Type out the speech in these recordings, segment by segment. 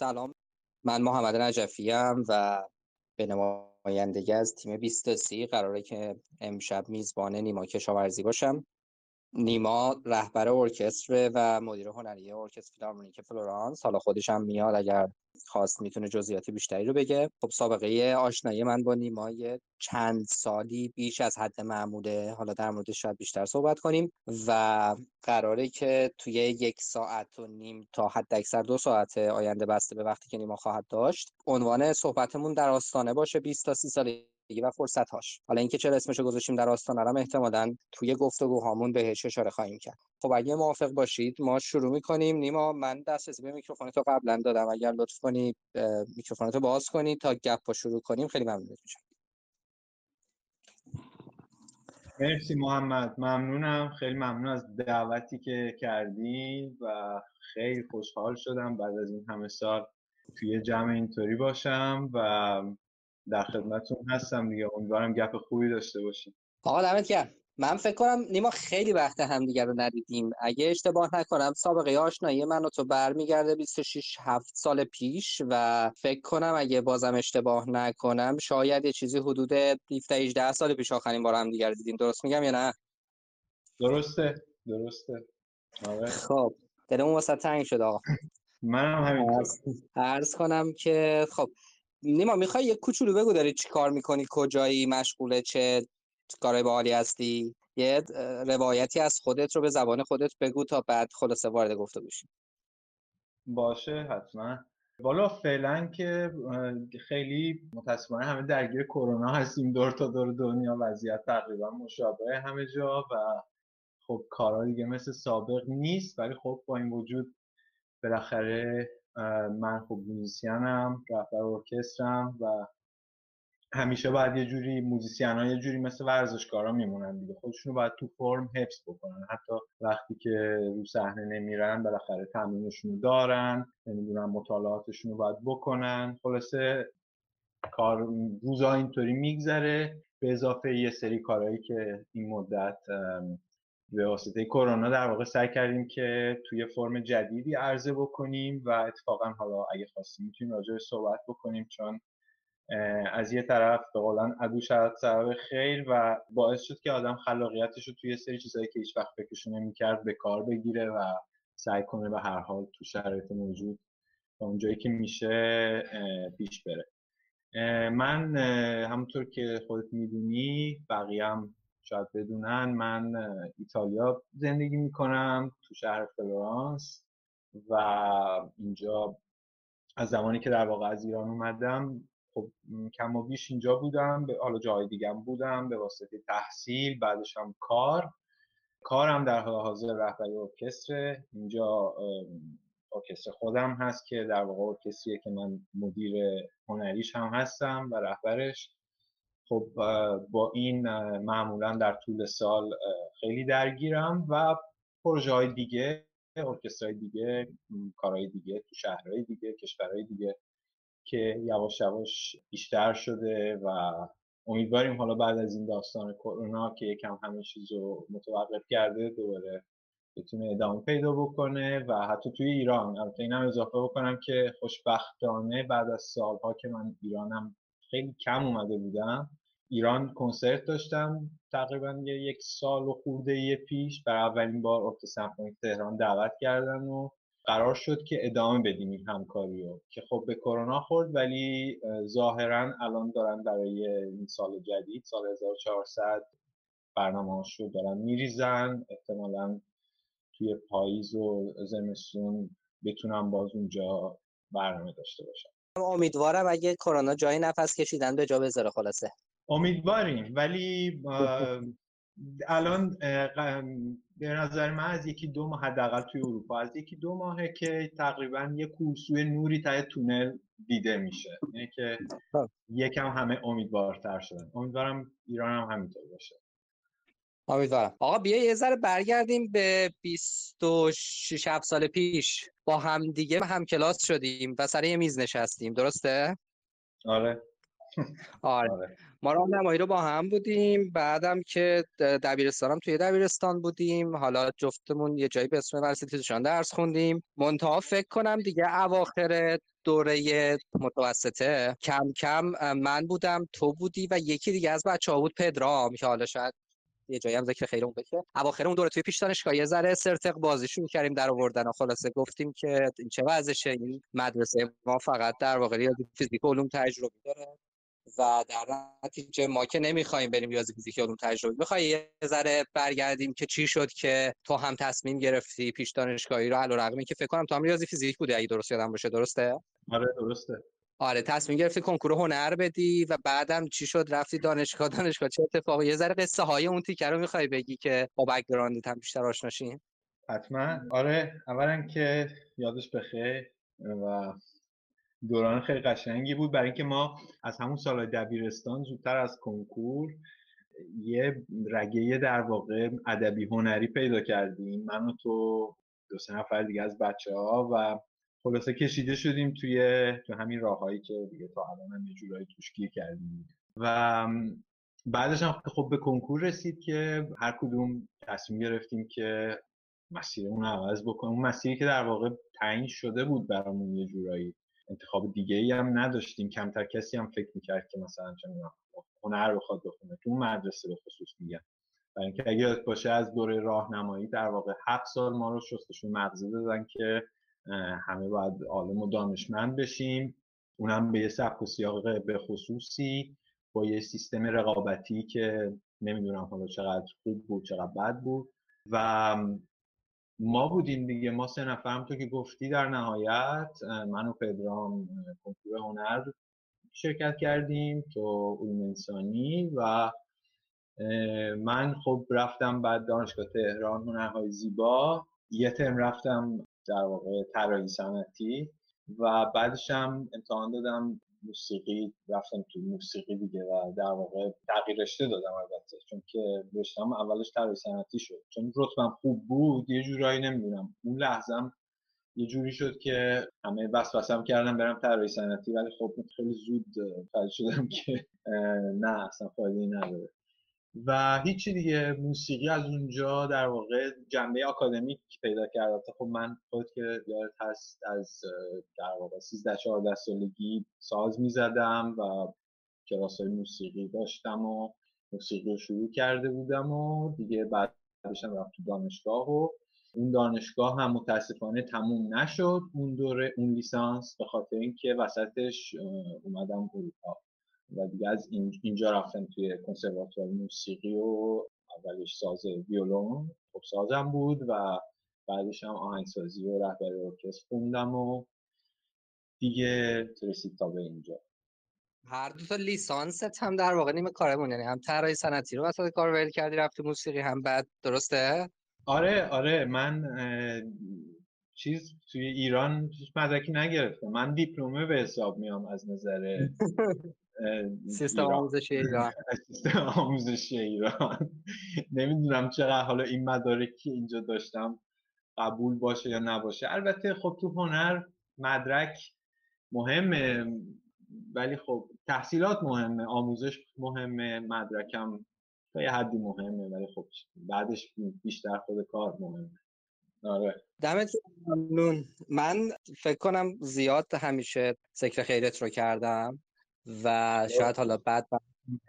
سلام. من محمد نجفی و به نمایندگی از تیم 23 قراره که امشب میزبان نیما کشاورزی باشم. نیما رهبر ارکستر و مدیر هنری ارکستر فیلارمونیک فلورانس. حالا خودش هم میاد اگر خواست می‌تونه جزئیات بیشتری رو بگه. خب سابقه آشنایی من با نیما یه چند سالی بیش از حد معموله. حالا در مورد شاید بیشتر صحبت کنیم. و قراره که توی یک ساعت و نیم تا حد اکثر دو ساعت آینده بسته به وقتی که نیما خواهد داشت. عنوان صحبتمون در آستانه باشه. 20 تا 30 سال و فرصت هاش حالا اینکه چرا اسمشو گذاشتیم در آستانه هم احتمالاً توی گفتگوهامون بهش اشاره خواهیم کرد. خب اگه موافق باشید ما شروع می‌کنیم. نیما من دسترسی به میکروفون تو قبلا دادم. اگر لطف کنی میکروفون تو باز کنی تا گپ شروع کنیم. خیلی ممنون میشم. مرسی محمد. ممنونم. خیلی ممنون از دعوتی که کردی و خیلی خوشحال شدم بعد از این همه سال توی جمع اینطوری باشم و در خدمتتون هستم دیگه. امیدوارم گپ خوبی داشته باشیم. آقا دمت گرم. من فکر کنم نیما خیلی وقت همدیگه رو ندیدیم. اگه اشتباه نکنم سابقه آشنایی من و تو برمیگرده 26 7 سال پیش و فکر کنم اگه بازم اشتباه نکنم شاید یه چیزی حدود 17 18 سال پیش آخرین بار هم دیگر دیدیم. درست میگم یا نه؟ درسته. درسته. آره. خب. دلمون واسه تنگ شد آقا. منم همینطور. عرض کنم که خب نیما می‌خوای یه کوچولو بگو داری چی کار می‌کنی کجایی مشغوله چه کارهای باحالی هستی؟ یه روایتی از خودت رو به زبان خودت بگو تا بعد خلاصه وارد گفته بشیم. باشه حتما. والا فعلا که خیلی متاسفانه همه درگیر کرونا هستیم دور تا دور دنیا وضعیت تقریبا مشابه همه جا و خب کارا دیگه مثل سابق نیست ولی خب با این وجود بالاخره من خب موزیسینم رهبر ارکسترم و همیشه باید یه جوری موزیسین ها یه جوری مثل ورزشکارا میمونن دیگه. خودشونو باید تو فرم حفظ بکنن. حتی وقتی که رو صحنه نمیرن بالاخره تمرینشون دارن نمی‌دونم مطالعاتشون رو باید بکنن. خلاصه کار روزا اینطوری میگذره. به اضافه یه سری کارهایی که این مدت به واسطه کرونا در واقع سعی کردیم که توی فرم جدیدی عرضه بکنیم و اتفاقا حالا اگه خواستیم می‌تونیم راجع صحبت بکنیم چون از یه طرف به قولن عدو شرط سبب خیر و باعث شد که آدم خلاقیتش رو توی سری چیزهایی که هیچ وقت فکرش نمی‌کرد به کار بگیره و سعی کنه به هر حال تو شرایط موجود تا اونجایی که میشه پیش بره. من همونطور که خودت می‌دونی بقیه هم شاید بدونن من ایتالیا زندگی می‌کنم تو شهر فلورانس و اینجا از زمانی که در واقع از ایران اومدم خب کم و بیش اینجا بودم به حالا جای دیگه بودم به واسطه تحصیل بعدش هم کار. کارم در حال حاضر رهبری ارکستر اینجا ارکستر خودم هست که در واقع ارکستریه که من مدیر هنریش هم هستم و رهبرش. خب با این معمولا در طول سال خیلی درگیرم و پروژه های دیگه ارکسترهای دیگه کارهای دیگه تو شهرهای دیگه کشورهای دیگه که یواش یواش بیشتر شده و امیدواریم حالا بعد از این داستان کرونا که یکم همه چیز رو متوقف کرده دوباره بتونه ادامه پیدا بکنه و حتی توی ایران البته اینم اضافه بکنم که خوشبختانه بعد از سالها که من ایرانم خیلی کم اومده بودم ایران کنسرت داشتم تقریبا یک سال و خورده پیش برای اولین بار ارکستر سمفونیک تهران دعوت کردن و قرار شد که ادامه بدیم این همکاری رو که خب به کرونا خورد ولی ظاهرا الان دارن برای این سال جدید سال 1400 برنامه رو دارن میریزن. احتمالا توی پاییز و زمستون بتونم باز اونجا برنامه داشته باشم امیدوارم اگه کرونا جایی نفس کشیدن به جا بذاره خلاصه. امیدواریم. ولی الان به نظر من از یکی دو ماه حداقل توی اروپا از یکی دو ماهه که تقریبا یه کورسوی نوری تای تونل دیده میشه. یعنی که خب. یکم همه امیدوارتر شدن. امیدوارم ایران هم همینطور باشه. امیدوارم. آقا بیا یه ذره برگردیم به 26 7 سال پیش. با هم دیگه هم کلاس شدیم و سر یه میز نشستیم. درسته؟ آره. آره. آره. ما راهنمایی رو با هم بودیم بعدم که دبیرستانم توی دبیرستان بودیم. حالا جفتمون یه جایی به اسم ورسیتی درس خوندیم. منتها فکر کنم دیگه اواخر دوره متوسطه کم کم من بودم تو بودی و یکی دیگه از بچه ها بود پدرام که حالا شاید یه جایی هم ذکر خیر اون بشه. اواخر اون دوره توی پیش دانشگاه یه ذره سرتق بازیشون کردیم در آوردن و خلاصه گفتیم که این چه وضعشه. این مدرسه ما فقط در واقع ریاضی فیزیک علوم تجربی داره. و در نتیجه ما که نمی‌خوایم بریم ریاضی فیزیک علوم تجربی می‌خوای یه ذره برگردیم که چی شد که تو هم تصمیم گرفتی پیش دانشگاهی رو علیرغم که فکر کنم تو هم ریاضی فیزیک بودی اگه درست یادم باشه درسته؟ آره درسته. آره تصمیم گرفتی کنکور هنر بدی و بعدم چی شد؟ رفتی دانشگاه. دانشگاه چه اتفاقی؟ یه ذره قصه های اون تیکه رو می‌خوای بگی که با بک‌گراندت هم بیشتر آشناشین حتما. آره اولا که یادش بخیر و دوران خیلی قشنگی بود. برای اینکه ما از همون سال دبیرستان زودتر از کنکور یه رگه در واقع ادبی هنری پیدا کردیم. من و تو دو سه نفر دیگه از بچه ها و خلاصه کشیده شدیم توی تو همین راههایی که دیگه تا الان هم یه جورایی توش کردیم. و بعدش هم خب به کنکور رسید که هر کدوم تصمیم گرفتیم که مسیرمون عوض بکنیم. اون مسیری که در واقع تعیین شده بود برامون یه جورایی. انتخاب دیگه ای هم نداشتیم. کمتر کسی هم فکر می‌کرد که مثلا چه هنر بخواد بخونه. تو مدرسه به خصوص میگم برای اینکه اگه باشه از دوره راهنمایی در واقع هفت سال ما رو شستشون مغزی دادن که همه باید عالم و دانشمند بشیم. اونم به یه سبک و سیاق به خصوصی با یه سیستم رقابتی که نمی‌دونم حالا چقدر خوب بود چقدر بد بود. و ما بودیم دیگه. ما سه نفرم تو که گفتی در نهایت من و پدرام کنکور هنر شرکت کردیم تو علوم انسانی و من خب رفتم بعد دانشگاه تهران هنرهای زیبا. یه ترم رفتم در واقع طراحی صنعتی و بعدش هم امتحان دادم موسیقی رفتم تو موسیقی دیگه و در واقع تغییر رشته دادم البته چون که رشتم اولش طراحی صنعتی شد. چون رتبم خوب بود یه جورایی نمی‌دونم اون لحظم یه جوری شد که همه بس بسم کردم برم طراحی صنعتی ولی خب خیلی زود فایده شدم که نه اصلا فایده نداره. و هیچی دیگه موسیقی از اونجا در واقع جنبه آکادمیک پیدا کرد. خب من خود که یادت هست از در واقع 13 14 سالگی ساز می‌زدم و کلاس های موسیقی داشتم و موسیقی رو شروع کرده بودم و دیگه بعدش هم رفت تو دانشگاه و اون دانشگاه هم متاسفانه تموم نشد. اون دوره اون لیسانس به خاطر اینکه وسطش اومدم اروپا. و دیگه از اینجا رفتم توی کنسرواتوار موسیقی و اولش ساز ویولون. خب سازم بود و بعدش هم آهنگسازی و رهبری ارکستر خوندم و دیگه رسید تا به اینجا. هر دو تا لیسانست هم در واقع نیمه کارمون یعنی هم طراحی صنعتی رو وسط کار ول کردی رفتی موسیقی هم بعد درسته؟ آره آره من چیز توی ایران مدرکی نگرفتم. من دیپلمه به حساب میام از نظر سیستم آموزشی ایران. سیستم آموزشی ایران. نمی‌دونم چقدر حالا این مدارکی اینجا داشتم قبول باشه یا نباشه. البته خب تو هنر مدرک مهمه ولی خب تحصیلات مهمه آموزش مهمه مدرکم تا یه حدی مهمه ولی خب بعدش بیشتر خود کار مهمه. آره. دمت ممنون. من فکر کنم زیاد همیشه ذکر خیرت رو کردم. و شاید حالا بعد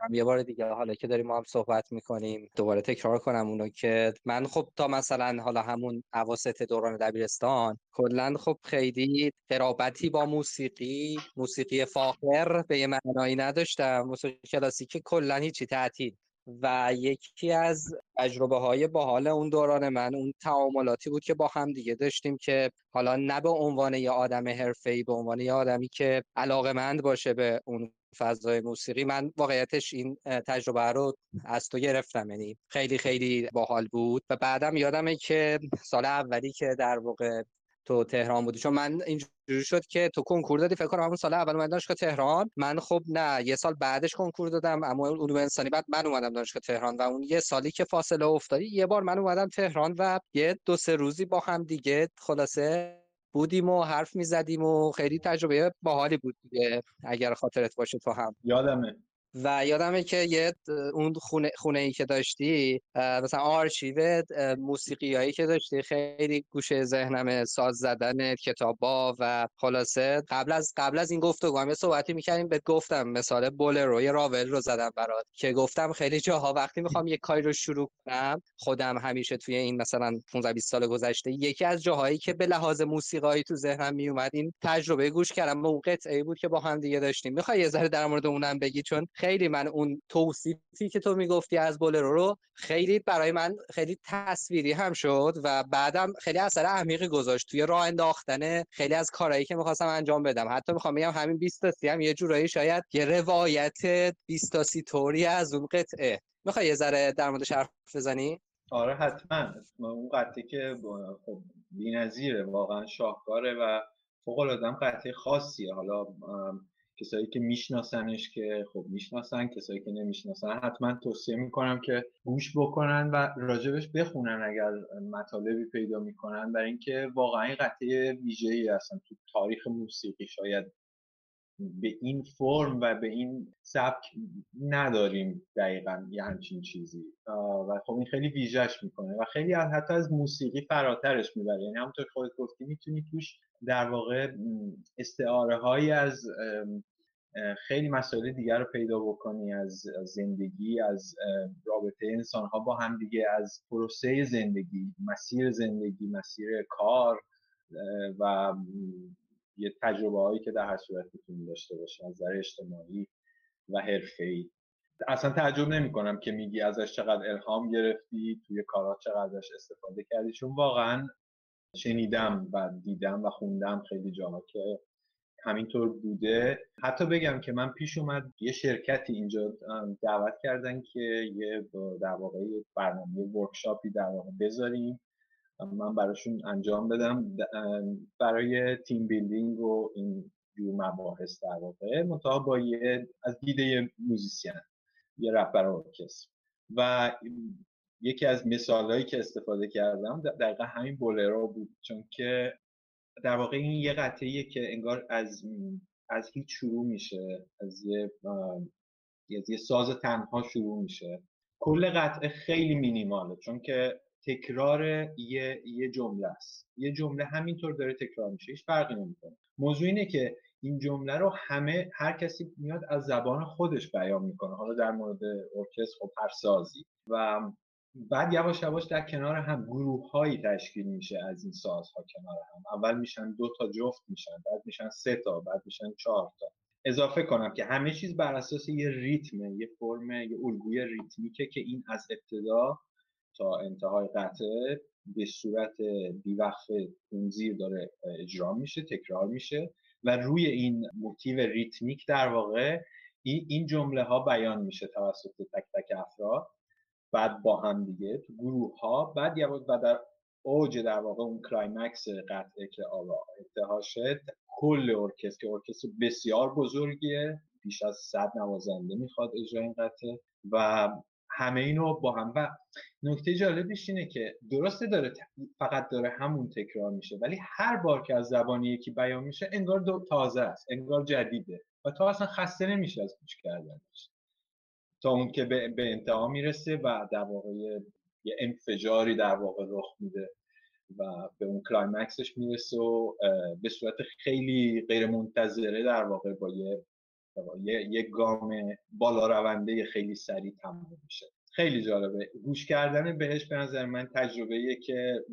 یه بار دیگه حالا که داریم ما هم صحبت می‌کنیم دوباره تکرار کنم اونو که من خب تا مثلا حالا همون عواسط دوران دبیرستان کلا خب خیلی قرابتی با موسیقی موسیقی فاخر به یه معنایی نداشتم. موسیقی کلاسیک کلا هیچی تعطیل. و یکی از تجربه های باحال اون دوران من اون تعاملاتی بود که با هم دیگه داشتیم که حالا نه به عنوان یه آدم حرفه‌ای به عنوان یه آدمی که علاقه مند باشه به اون فضای موسیقی. من واقعیتش این تجربه رو از تو گرفتم یعنی خیلی خیلی باحال بود. و بعدم یادمه که سال اولی که در واقع تو تهران بودی. چون من اینجوری شد که تو کنکور دادی فکر کنم همون سال اول اومدم دانشگاه تهران. من خب نه یه سال بعدش کنکور دادم اما علوم انسانی بعد من اومدم دانشگاه تهران و اون یه سالی که فاصله افتادی یه بار من اومدم تهران و یه دو سه روزی با هم دیگه خلاصه بودیم و حرف می‌زدیم و خیلی تجربه باحالی بود دیگه اگر خاطرت باشه تو هم. یادمه. و یادمه که یه اون خونه, خونه ای که داشتی مثلا آرشیو موسیقی هایی که داشتی خیلی گوشه ذهنم ساز زدن کتابا و خلاصه. قبل از قبل از این گفتگو هم یه صحبتی می‌کردیم بهت گفتم مثال بولرو یه راول رو زدم برات که گفتم خیلی جاها وقتی می‌خوام یه کاری رو شروع کنم خودم همیشه توی این مثلا 15 20 سال گذشته یکی از جاهایی که به لحاظ موسیقایی تو ذهنم میومد این تجربه گوش کردم. اون قطعه بود که با هم دیگه داشتیم. می‌خوای یه ذره در مورد اونم بگی؟ چون خیلی من اون توصیفی که تو می‌گفتی از بولرو رو خیلی برای من خیلی تصویری هم شد و بعدم خیلی اثر عمیقی گذاشت. توی راه انداختن خیلی از کارهایی که می‌خواستم انجام بدم. حتی می‌خوام بگم همین 20 تا هم یه جورایی شاید یه روایت 20 تا توری از اون قطعه. می‌خوای یه ذره در موردش حرف بزنی؟ آره حتما. اون قطعه که خب بی‌نظیره واقعا شاهکاره و فوق العاده قطعه خاصیه. حالا کسایی که میشناسنش که خب می‌شناسن کسایی که نمی‌شناسن حتما توصیه می‌کنم که گوش بکنن و راجبش بخونن اگر مطالبی پیدا می‌کنن برای اینکه واقعا این قطعه ویژه ای هستن تو تاریخ موسیقی. شاید به این فرم و به این سبک نداریم دقیقا یه همچین چیزی. و خب این خیلی ویژهش می‌کنه و خیلی حتی از موسیقی فراترش می‌بره. یعنی همونطور خودت گفتی می‌تونی توش در واقع استعاره هایی از خیلی مسائل دیگر رو پیدا بکنی از زندگی از رابطه انسان ها با هم دیگه از پروسه زندگی مسیر زندگی مسیر کار و یه تجربه هایی که در هر صورت می‌تونی داشته باشه از نظر اجتماعی و ای اصلا تعجب نمی کنم که میگی ازش چقدر الهام گرفتی توی کارات چقدر ازش استفاده کردی چون واقعا شنیدم و دیدم و خوندم خیلی جاها که همینطور بوده. حتی بگم که من پیش اومد یه شرکتی اینجا دعوت کردن که یه در واقع برنامه workshop ی در واقع بذاریم. من براشون انجام بدم. برای team building و این جور مباحث در واقع. منتها با یه از دیده موزیسین یه رهبر ارکستر. و یکی از مثالهایی که استفاده کردم دقیقا همین بولرو بود. چون که در واقع این یه قطعیه که انگار از از هیچ شروع میشه از یه از یه ساز تنها شروع میشه. کل قطعه خیلی مینیماله چون که تکرار یه یه جمله است. یه جمله همینطور داره تکرار میشه هیچ فرقی نمی‌کنه. موضوع اینه که این جمله رو همه هر کسی میاد از زبان خودش بیان می‌کنه حالا در مورد ارکستر خب هر سازی و بعد یواش یواش در کنار هم گروه هایی تشکیل میشه از این سازها کنار هم. اول میشن دو تا جفت میشن بعد میشن سه تا بعد میشن چهار تا. اضافه کنم که همه چیز بر اساس یه ریتمه یه فرم یه الگوی ریتمیکه که این از ابتدا تا انتهای قطعه به صورت بی‌وقفه‌ای نظیر داره اجرا میشه تکرار میشه و روی این موتیو ریتمیک در واقع این جمله ها بیان میشه توسط تک تک افراد. بعد با هم دیگه تو گروه ها بعد و در اوج در واقع اون climax قطعه که انتها شد کل ارکستر که ارکستر بسیار بزرگیه بیش از صد نوازنده می‌خواد اجرا این قطعه و همه اینو با هم. و نکته جالبش اینه که درسته داره فقط داره همون تکرار میشه ولی هر بار که از زبانی یکی بیان میشه انگار دو تازه است انگار جدیده و تا اصلا خسته نمیشه از گوش کردنش. تا اون که به, به انتها می‌رسه و در واقع یه انفجاری در واقع رخ میده و به اون climax ش می‌رسه و به صورت خیلی غیر منتظره در واقع با یه یه, یه گام بالا رونده خیلی سریع تموم میشه. خیلی جالبه. گوش کردن بهش به نظر من تجربه که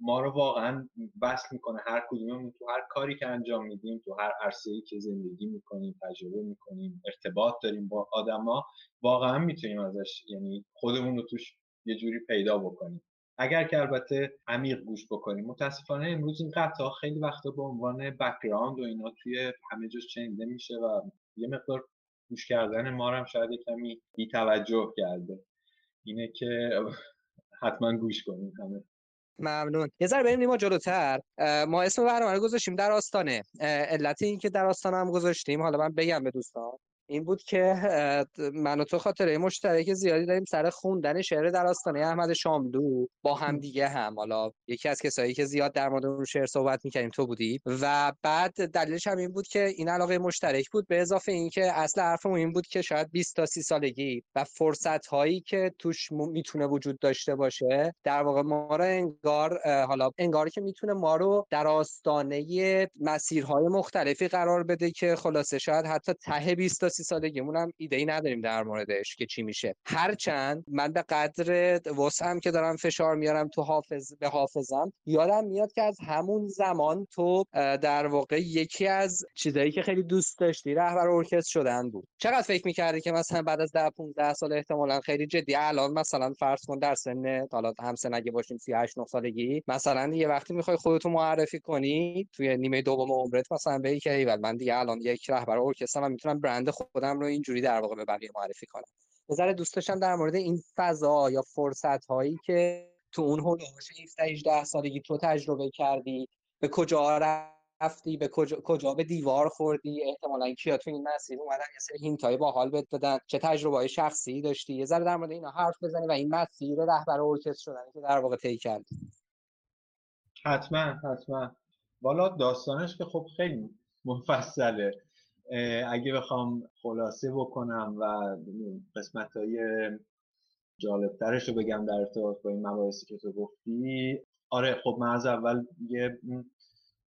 ما رو واقعا وصل می‌کنه هر کدوممون تو هر کاری که انجام میدیم تو هر عرصه ای که زندگی می‌کنیم تجربه می‌کنیم ارتباط داریم با آدما واقعا می‌تونیم ازش یعنی خودمون رو توش یه جوری پیدا بکنیم. اگر که البته عمیق گوش بکنیم متاسفانه امروز این قطعه خیلی وقتا به عنوان background و اینا توی همه جا شنیده میشه و یه مقدار گوش کردن ما هم شاید کمی بی توجه کرده. اینه که حتما گوش کنیم همه. ممنون. یه ذره بریم نیما جلوتر. ما اسم برنامه رو گذاشتیم در آستانه. علت این که در آستانه هم گذاشتیم. حالا من بگم به دوستان. این بود که من و تو خاطره مشترک زیادی داریم سر خوندن شعر در آستانه احمد شاملو. با هم دیگه هم. حالا یکی از کسایی که زیاد در مورد اون شعر صحبت می‌کردیم تو بودی. و بعد دلیلش هم این بود که این علاقه مشترک بود به اضافه اینکه اصل حرفمون این بود که شاید 20 تا 30 سالگی و فرصت هایی که توش می‌تونه وجود داشته باشه در واقع ما رو انگار حالا انگار که می‌تونه ما رو در آستانه مسیرهای مختلفی قرار بده که خلاصه شاید حتی ته 20 تا 30 سالگیمون هم ایده ای نداریم در موردش که چی میشه. هرچند من به قدر وسعم که دارم فشار میارم تو حافظ به حافظم یادم میاد که از همون زمان تو در واقع یکی از چیزایی که خیلی دوست داشتی رهبر ارکستر شدن بود. چقدر فکر می‌کردی که مثلا بعد از 10 15 سال احتمالا خیلی جدی؟ الان مثلا فرض کن در سن حالا هم سن اگه باشیم 38 9 سالگی مثلا یه وقتی می‌خوای خودتو معرفی کنی توی نیمه دوم عمرت مثلا به که ایول من دیگه الان یک رهبر ارکستر و می‌تونم برند خودم رو اینجوری در واقع به بقیه معرفی کنم. نظر دوست در مورد این فضا یا فرصت هایی که تو اون هولوش 17 18 سالگی تو تجربه کردی به کجا رفتی به کجا, کجا به دیوار خوردی احتمالا کیا تو این مسیر اومدن یه سری هینتای باحال بهت بدن چه تجربه های شخصی داشتی؟ یه ذره در مورد اینا حرف بزنی و این مسیر رهبر ارکستر شدن که در واقع طی کردی. حتما حتما. والا داستانش که خب خیلی مفصله. اگه بخوام خلاصه بکنم و قسمت های جالبترش رو بگم در ارتباط با این مباحثی که تو گفتی. آره خب من از اول یه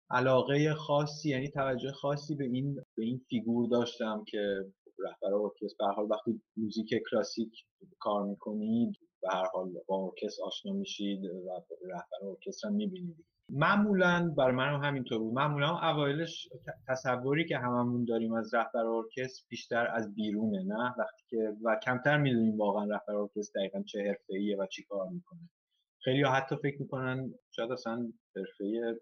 علاقه خاصی یعنی توجه خاصی به این به این فیگور داشتم که رهبر ارکستر به هر حال وقتی موزیک کلاسیک کار می‌کنید به هر حال با ارکستر آشنا میشید و رهبر ارکستر هم می‌بینید. معمولا برا من هم همینطور بود. معمولا اوایلش تصوری که هممون داریم از رهبر ارکستر بیشتر از بیرونه نه؟ وقتی که و کمتر می‌دونیم واقعا رهبر ارکستر دقیقا چه حرفه‌ایه و چی کار می‌کنه. خیلی ها حتی فکر می‌کنن شاید اصلا حرفه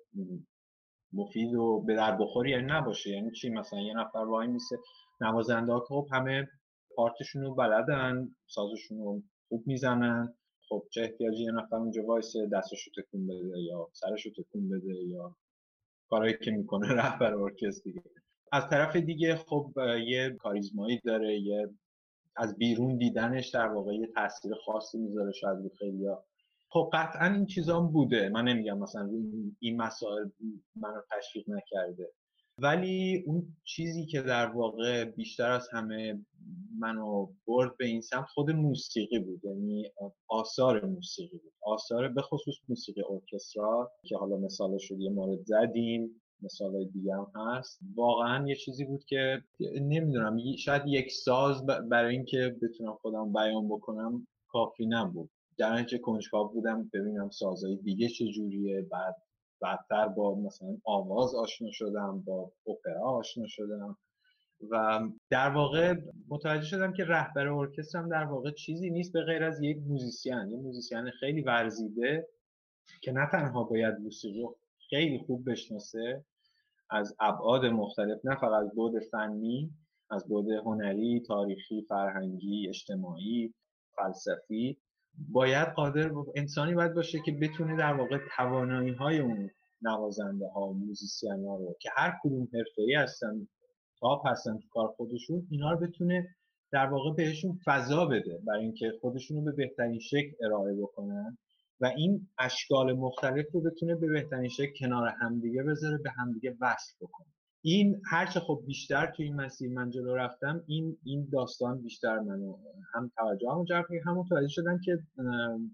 مفید و به در بخوری یعنی نباشه. یعنی چی؟ مثلا یه نفر وای میسه نوازنده ها خب همه پارتشون رو بلدن سازشون رو خوب می‌زنن. خب چه احتیاجی یه نفر اونجا وایسه دستشو تکون بده یا سرشو تکون بده یا کارهایی که می‌کنه رهبر ارکستر دیگه. از طرف دیگه خب یه کاریزمایی داره یه از بیرون دیدنش در واقع یه تاثیر خاصی می‌ذاره شاید رو خیلیا. خب قطعا این چیزا بوده. من نمیگم مثلا این مسائل منو تشویق نکرده. ولی اون چیزی که در واقع بیشتر از همه منو برد به این سمت خود موسیقی بود. یعنی آثار موسیقی بود. آثار به خصوص موسیقی ارکسترا که حالا مثالش رو یه مورد زدیم مثال دیگه هم هست. واقعا یه چیزی بود که نمی‌دونم شاید یک ساز برای اینکه بتونم خودم بیان بکنم کافی نبود. در اینکه کنجکاو بودم ببینم سازهای دیگه چجوریه بعد بعدتر با مثلا آواز آشنا شدم با اپرا آشنا شدم و در واقع متوجه شدم که رهبر ارکستر هم در واقع چیزی نیست به غیر از یک موزیسین. یه موزیسین خیلی ورزیده که نه تنها باید موسیقی خیلی خوب بشناسه از ابعاد مختلف نه فقط از بعد فنی از بعد هنری تاریخی فرهنگی اجتماعی فلسفی. باید قادر انسانی باید باشه که بتونه در واقع توانایی های اون نوازنده ها و ها رو که هر کدوم حرفه ای هستن تاپ هستن تو کار خودشون اینا رو بتونه در واقع بهشون فضا بده برای اینکه خودشون رو به بهترین شکل ارائه بکنن و این اشکال مختلف رو بتونه به بهترین شکل کنار همدیگه بذاره به همدیگه وصل بکنه. این هرچه خب بیشتر تو این مسیر من جلو رفتم این این داستان بیشتر منو هم توجه هم جلب هم متوجه شدم که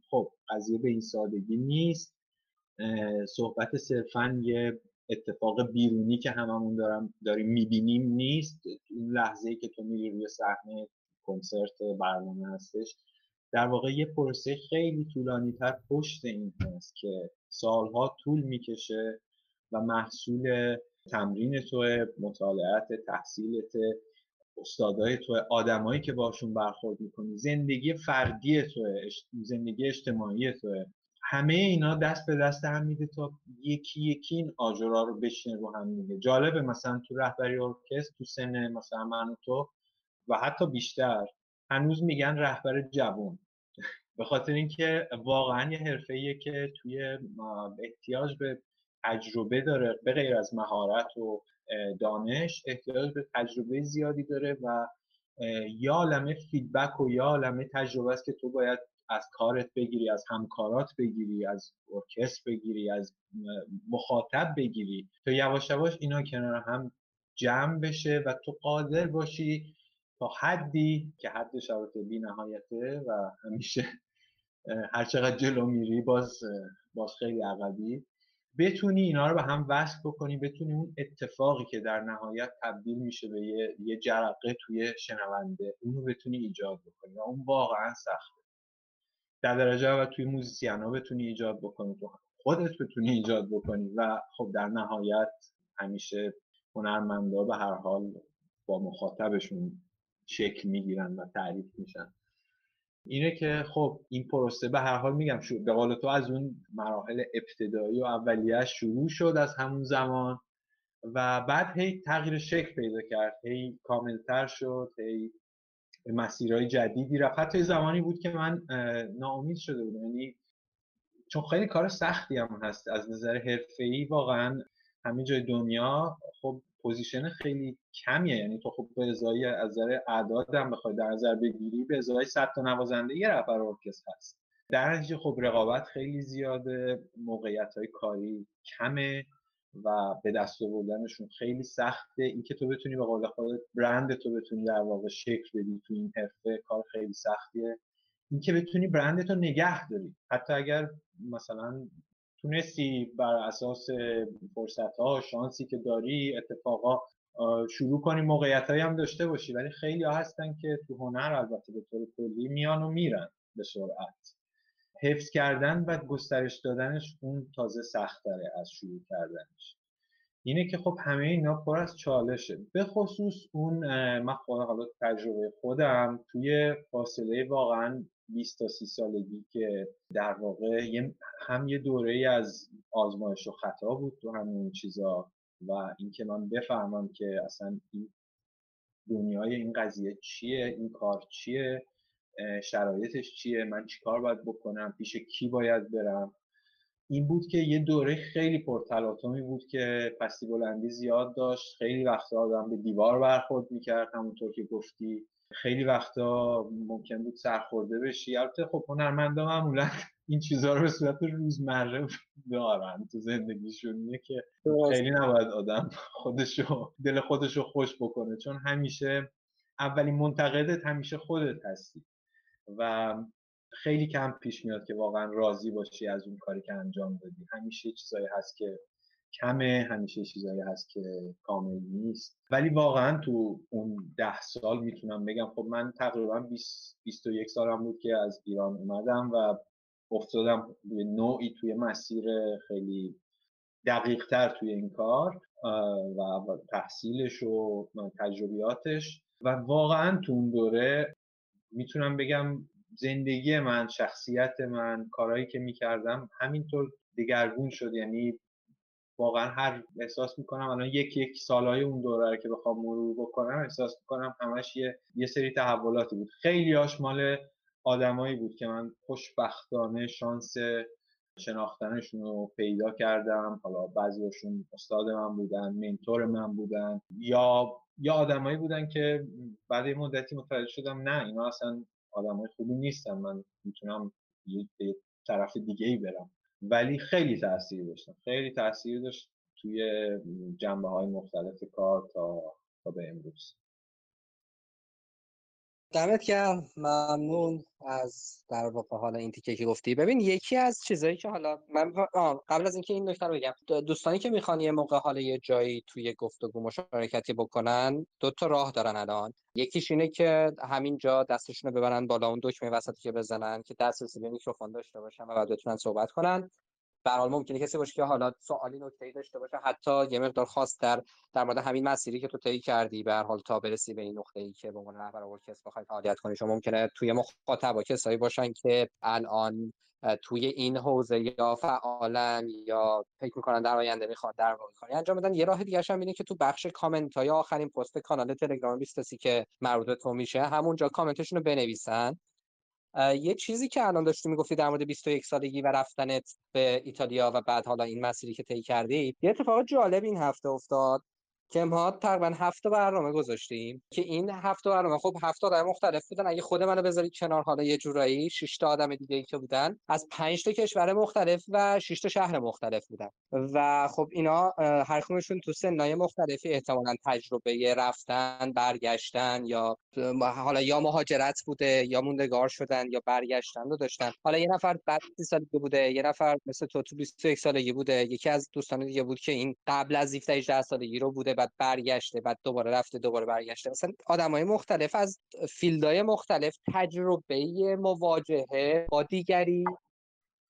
خب قضیه به این سادگی نیست. صحبت صرفا یه اتفاق بیرونی که هممون دارم داریم می‌بینیم نیست. این لحظه ای که تو میری روی صحنه کنسرت برنامه هستش در واقع یه پروسه خیلی طولانی تر پشت این هست که سالها طول می‌کشه و محصول تمرین تو مطالعات تحصیلت استادای تو آدمایی که باشون برخورد می‌کنی زندگی فردی تو زندگی اجتماعی تو همه اینا دست به دست هم میده تا یکی یکی این آجرا رو بشینه رو هم میده جالبه مثلا تو رهبری ارکستر تو سن مثلا من و تو و حتی بیشتر هنوز میگن رهبر جوان. به خاطر اینکه واقعا یه حرفه که توی احتیاج به تجربه داره به غیر از مهارت و دانش احتیاج به تجربه زیادی داره و یا عالمه فیدبک و یا عالمه تجربه است که تو باید از کارت بگیری از همکارات بگیری از ارکستر بگیری از مخاطب بگیری. تو یواش یواش اینا کنار هم جمع بشه و تو قادر باشی تا حدی که حدش البته بی نهایته و همیشه هر چقدر جلو میری باز باز خیلی عقبی. بتونی اینا رو به هم وصل بکنی بتونی اون اتفاقی که در نهایت تبدیل میشه به یه, یه جرقه توی شنونده اون رو بتونی ایجاد بکنی و اون واقعا سخته. در درجه و توی موزیسین ها بتونی ایجاد بکنی تو خودت بتونی ایجاد بکنی و خب در نهایت همیشه هنرمندا به هر حال با مخاطبشون شکل می‌گیرن و تعریف میشن. اینه که خب این پروسه به هر حال میگم شو به قول تو از اون مراحل ابتدایی و اولیه شروع شد از همون زمان و بعد هی تغییر شکل پیدا کرد هی کاملتر شد هی مسیرهای جدیدی رفت. حتی زمانی بود که من ناامید شده بودم. یعنی چون خیلی کار سختی هم هست از نظر حرفه‌ای واقعا همه جای دنیا خب position خیلی کمیه. یعنی تو خب به ازای از نظر اعداد هم بخوای در نظر بگیری به ازای 100 تا نوازنده یه رهبر ارکستر هست. در نتیجه خب رقابت خیلی زیاده موقعیت های کاری کمه و به دست آوردنشون خیلی سخته. اینکه تو بتونی به قول خودت برند تو بتونی در واقع شکل بدی تو این حرفه کار خیلی سختیه. اینکه بتونی برند تو نگه داری. حتی اگر مثلا تونستی بر اساس فرصت ها شانسی که داری اتفاقا شروع کنی موقعیت هم داشته باشی. ولی خیلی ها هستن که تو هنر البته به طور کلی میان و میرن به سرعت. حفظ کردن و گسترش دادنش اون تازه سختره از شروع کردنش. اینه که خب همه اینا پر از چالشه. به خصوص اون من خود حالا تجربه خودم توی فاصله واقعا 20 تا 30 سالگی که در واقع هم یه دوره از آزمایش و خطا بود تو همین چیزا و اینکه من بفهمم که اصلا این دنیای این قضیه چیه این کار چیه شرایطش چیه من چیکار باید بکنم پیش کی باید برم. این بود که یه دوره خیلی پرتلاطمی بود که پستی بلندی زیاد داشت خیلی وقتا آدم به دیوار برخورد می‌کرد همونطور که گفتی. خیلی وقتا ممکن بود سرخورده بشی. البته خب هنرمندا معمولا این چیزها رو به صورت روزمره دارن تو زندگیشون. اینه که خیلی نباید آدم خودشو دل خودشو خوش بکنه. چون همیشه اولین منتقدت همیشه خودت هستی. و خیلی کم پیش میاد که واقعا راضی باشی از اون کاری که انجام دادی. همیشه چیزایی هست که کمه همیشه چیزایی هست که کامل نیست. ولی واقعا تو اون ده سال می‌تونم بگم خب من تقریبا 20 21 سالم بود که از ایران اومدم و افتادم به نوعی توی مسیر خیلی دقیق تر توی این کار و تحصیلش و تجربیاتش. و واقعا تو اون دوره می‌تونم بگم زندگی من شخصیت من کارهایی که می‌کردم همینطور دگرگون شد. یعنی واقعا هر احساس می‌کنم الان یک یک سالهای اون دوره که بخوام مرور بکنم احساس می‌کنم همش یه, یه سری تحولاتی بود. خیلی هاش مال آدمایی بود که من خوشبختانه شانس شناختنشون رو پیدا کردم. حالا بعضیشون استاد من بودن منتور من بودن یا یا آدمایی بودن که بعد یه مدتی متوجه شدم نه اینا اصلا آدمای خوبی نیستن من می‌تونم یه طرف دیگه ای برم. ولی خیلی تاثیر داشتن. خیلی تاثیر داشت توی جنبه های مختلف کار تا, تا به امروز. دمت گرم. ممنون از در واقع حالا این تیکه که گفتی. ببین یکی از چیزایی که حالا من قبل از اینکه این نکته رو بگم دوستانی که می‌خوان یه موقع حالا یه جایی توی گفتگو مشارکتی بکنن دو تا راه دارن الان. یکیش اینه که همینجا دستشون رو ببرن بالا اون دکمه وسطی که بزنن که دسترسی به میکروفون داشته باشن و بعد بتونن صحبت کنن. به حال ممکنه کسی باشه که حالا سوالی نکته‌ای داشته باشه. حتی یه مقدار خاص در در مورد همین مسیری که تو طی کردی به هر حال تا برسی به این نقطه‌ای که به عنوان رهبر ارکستر بخوای فعالیت کنی. شما ممکنه توی مخاطب کسایی باشن که الان توی این حوزه یا فعالن یا فکر می‌کنن در آینده می‌خواد در واقع کاری انجام بدن یه راه دیگه هم اینه که تو بخش کامنت های آخرین پست کانال تلگرام 20 که مربوط تو میشه همونجا کامنتشون رو بنویسن. یه چیزی که الان داشتی می‌گفتی در مورد 21 سالگی و رفتنت به ایتالیا و بعد حالا این مسیری که طی کردی یه اتفاق جالب این هفته افتاد. که ما تقریبا هفت برنامه گذاشتیم که این هفت برنامه خب هفت آدم مختلف بودن. اگه خود منو بذارید کنار حالا یه جورایی شش تا آدم دیگه ای که بودن از پنج تا کشور مختلف و شش تا شهر مختلف بودن. و خب اینا هر کدومشون تو سنای مختلفی احتمالاً تجربه رفتن برگشتن یا حالا یا مهاجرت بوده یا موندگار شدن یا برگشتن رو داشتن. حالا یه نفر بعد 30 سالگی بوده یه نفر مثل تو تو 21 سالگی بوده. یکی از دوستان دیگه بود که این قبل از 17 18 سالگی رو بوده. بعد برگشته بعد دوباره رفته دوباره برگشته. مثلا آدمای مختلف از فیلدهای مختلف تجربه مواجهه با دیگری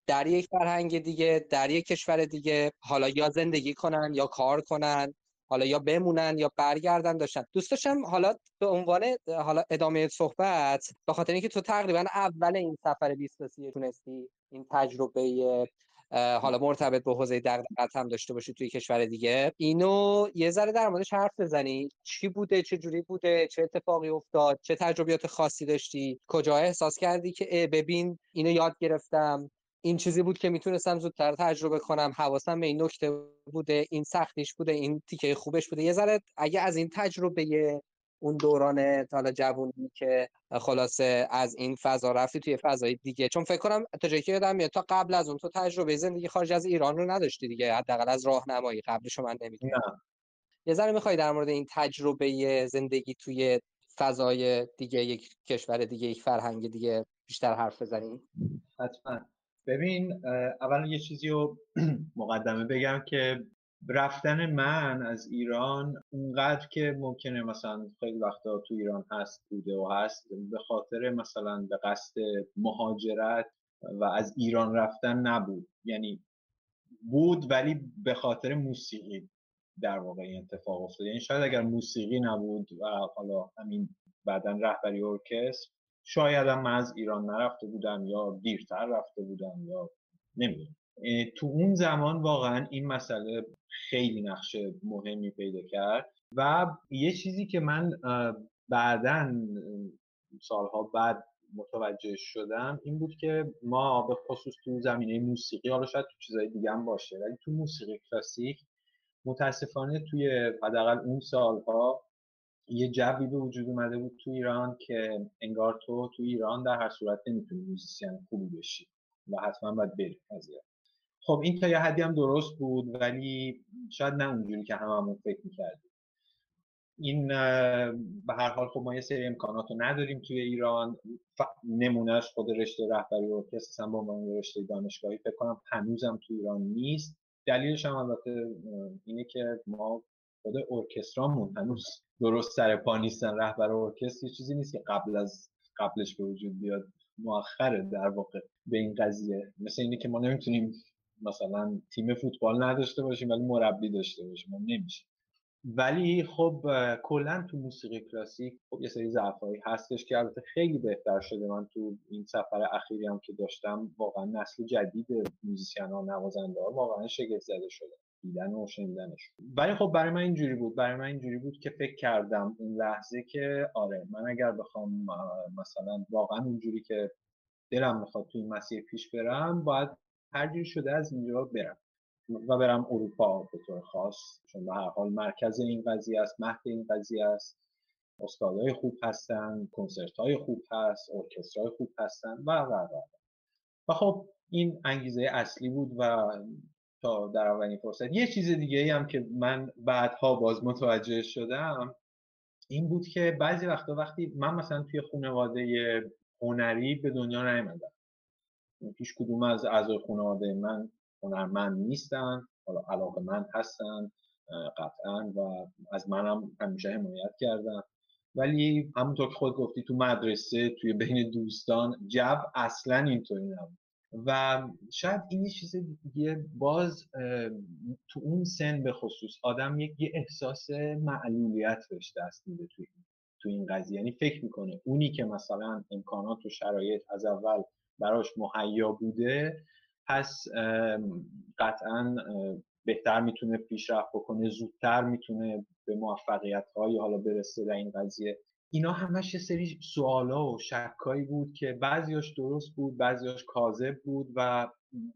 در یک فرهنگ دیگه در یک کشور دیگه. حالا یا زندگی کنن یا کار کنن حالا یا بمونن یا برگردن داشتن. دوست داشتم حالا به عنوان حالا ادامه صحبت به خاطر اینکه تو تقریبا اول این سفر 20 تونستی این تجربه حالا مرتبط به حوزه دغدغت هم داشته باشی توی کشور دیگه. اینو یه ذره در موردش حرف بزنی. چی بوده؟ چه جوری بوده؟ چه اتفاقی افتاد؟ چه تجربیات خاصی داشتی؟ کجا احساس کردی که ببین اینو یاد گرفتم. این چیزی بود که می‌تونستم زودتر تجربه کنم. حواسم به این نکته بوده. این سختیش بوده. این تیکه خوبش بوده. یه ذره اگه از این تجربه اون دوران حالا جوونی که خلاصه از این فضا رفتی توی فضای دیگه. چون فکر کنم تا جایی که یادم میاد تا قبل از اون تو تجربه زندگی خارج از ایران رو نداشتی دیگه حداقل از راهنمایی قبلش من نمی‌دونم. یه ذره می‌خوای در مورد این تجربه زندگی توی فضای دیگه یک کشور دیگه یک فرهنگ دیگه بیشتر حرف بزنیم حتما. ببین اول یه چیزی رو مقدمه بگم که رفتن من از ایران اونقدر که ممکنه مثلا خیلی وقتا تو ایران هست بوده و هست به خاطر مثلا به قصد مهاجرت و از ایران رفتن نبود. یعنی بود ولی به خاطر موسیقی در واقع این اتفاق افتاد. یعنی شاید اگر موسیقی نبود و حالا همین بعدا رهبری ارکستر شاید من از ایران نرفته بودم یا دیرتر رفته بودم یا نمی‌دونم. تو اون زمان واقعا این مسئله خیلی نقش مهمی پیدا کرد و یه چیزی که من بعدا سالها بعد متوجه شدم این بود که ما به خصوص تو زمینه موسیقی حالا شاید تو چیزهای دیگه هم باشه ولی تو موسیقی کلاسیک متاسفانه توی حداقل اون سالها یه جوی به وجود اومده بود تو ایران که انگار تو تو ایران در هر صورت نمی‌تونی موزیسین خوبی بشی و حتما باید بری از خب این تا یه حدی هم درست بود ولی شاید نه اونجوری که هممون فکر می‌کردیم. این به هر حال خب ما یه سری امکانات رو نداریم توی ایران. ف... نمونهش خود رشته رهبری ارکستر با ما رشته دانشگاهی فکر کنم هنوزم تو ایران نیست. دلیلش هم البته اینه که ما خود ارکسترامون هنوز درست سر پا نیستن. رهبر ارکستر یه چیزی نیست که قبل از قبلش به وجود بیاد. مؤخره در واقع به این قضیه. مثل اینه که ما نمی‌تونیم مثلا تیم فوتبال نداشته باشیم ولی مربی داشته باشیم نمیشه. ولی خب کلا تو موسیقی کلاسیک خب یه سری ضعفایی هستش که البته خیلی بهتر شده. من تو این سفر اخیری هم که داشتم واقعا نسل جدید موزیسین ها نوازنده ها واقعا شگفت زده شدن. دیدن و شنیدنش. ولی خب برای من اینجوری بود. برای من اینجوری بود که فکر کردم اون لحظه که آره من اگر بخوام مثلا واقعا اونجوری که دلم می‌خواد تو این مسیر پیش برم باید هر جوری شده از اینجا برم. و برم اروپا به طور خاص چون به هر حال مرکز این قضیه است مهد این قضیه است. استادای خوب هستن کنسرت های خوب هست ارکسترهای خوب هستن و و و و. خب این انگیزه اصلی بود و تا در اولین فرصت یه چیز دیگه هم که من بعدها باز متوجه شدم این بود که بعضی وقتا وقتی من مثلا توی خانواده هنری به دنیا نیومدم. هیچ کدوم از اعضای خانواده من هنرمند نیستن حالا علاقه من هستن قطعا و از منم همیشه حمایت کردن. ولی همونطور که خود گفتی تو مدرسه توی بین دوستان جو اصلا اینطوری نبود. و شاید این چیز دیگه باز تو اون سن به خصوص آدم یک یه احساس معلولیت بهش دست میده توی تو این قضیه. یعنی فکر می‌کنه اونی که مثلا امکانات و شرایط از اول براش مهیا بوده پس قطعا بهتر می‌تونه پیشرفت بکنه زودتر می‌تونه به موفقیت های حالا برسه در این قضیه. اینا همش یه سری سوالا و شکایی بود که بعضیاش درست بود بعضیاش کاذب بود و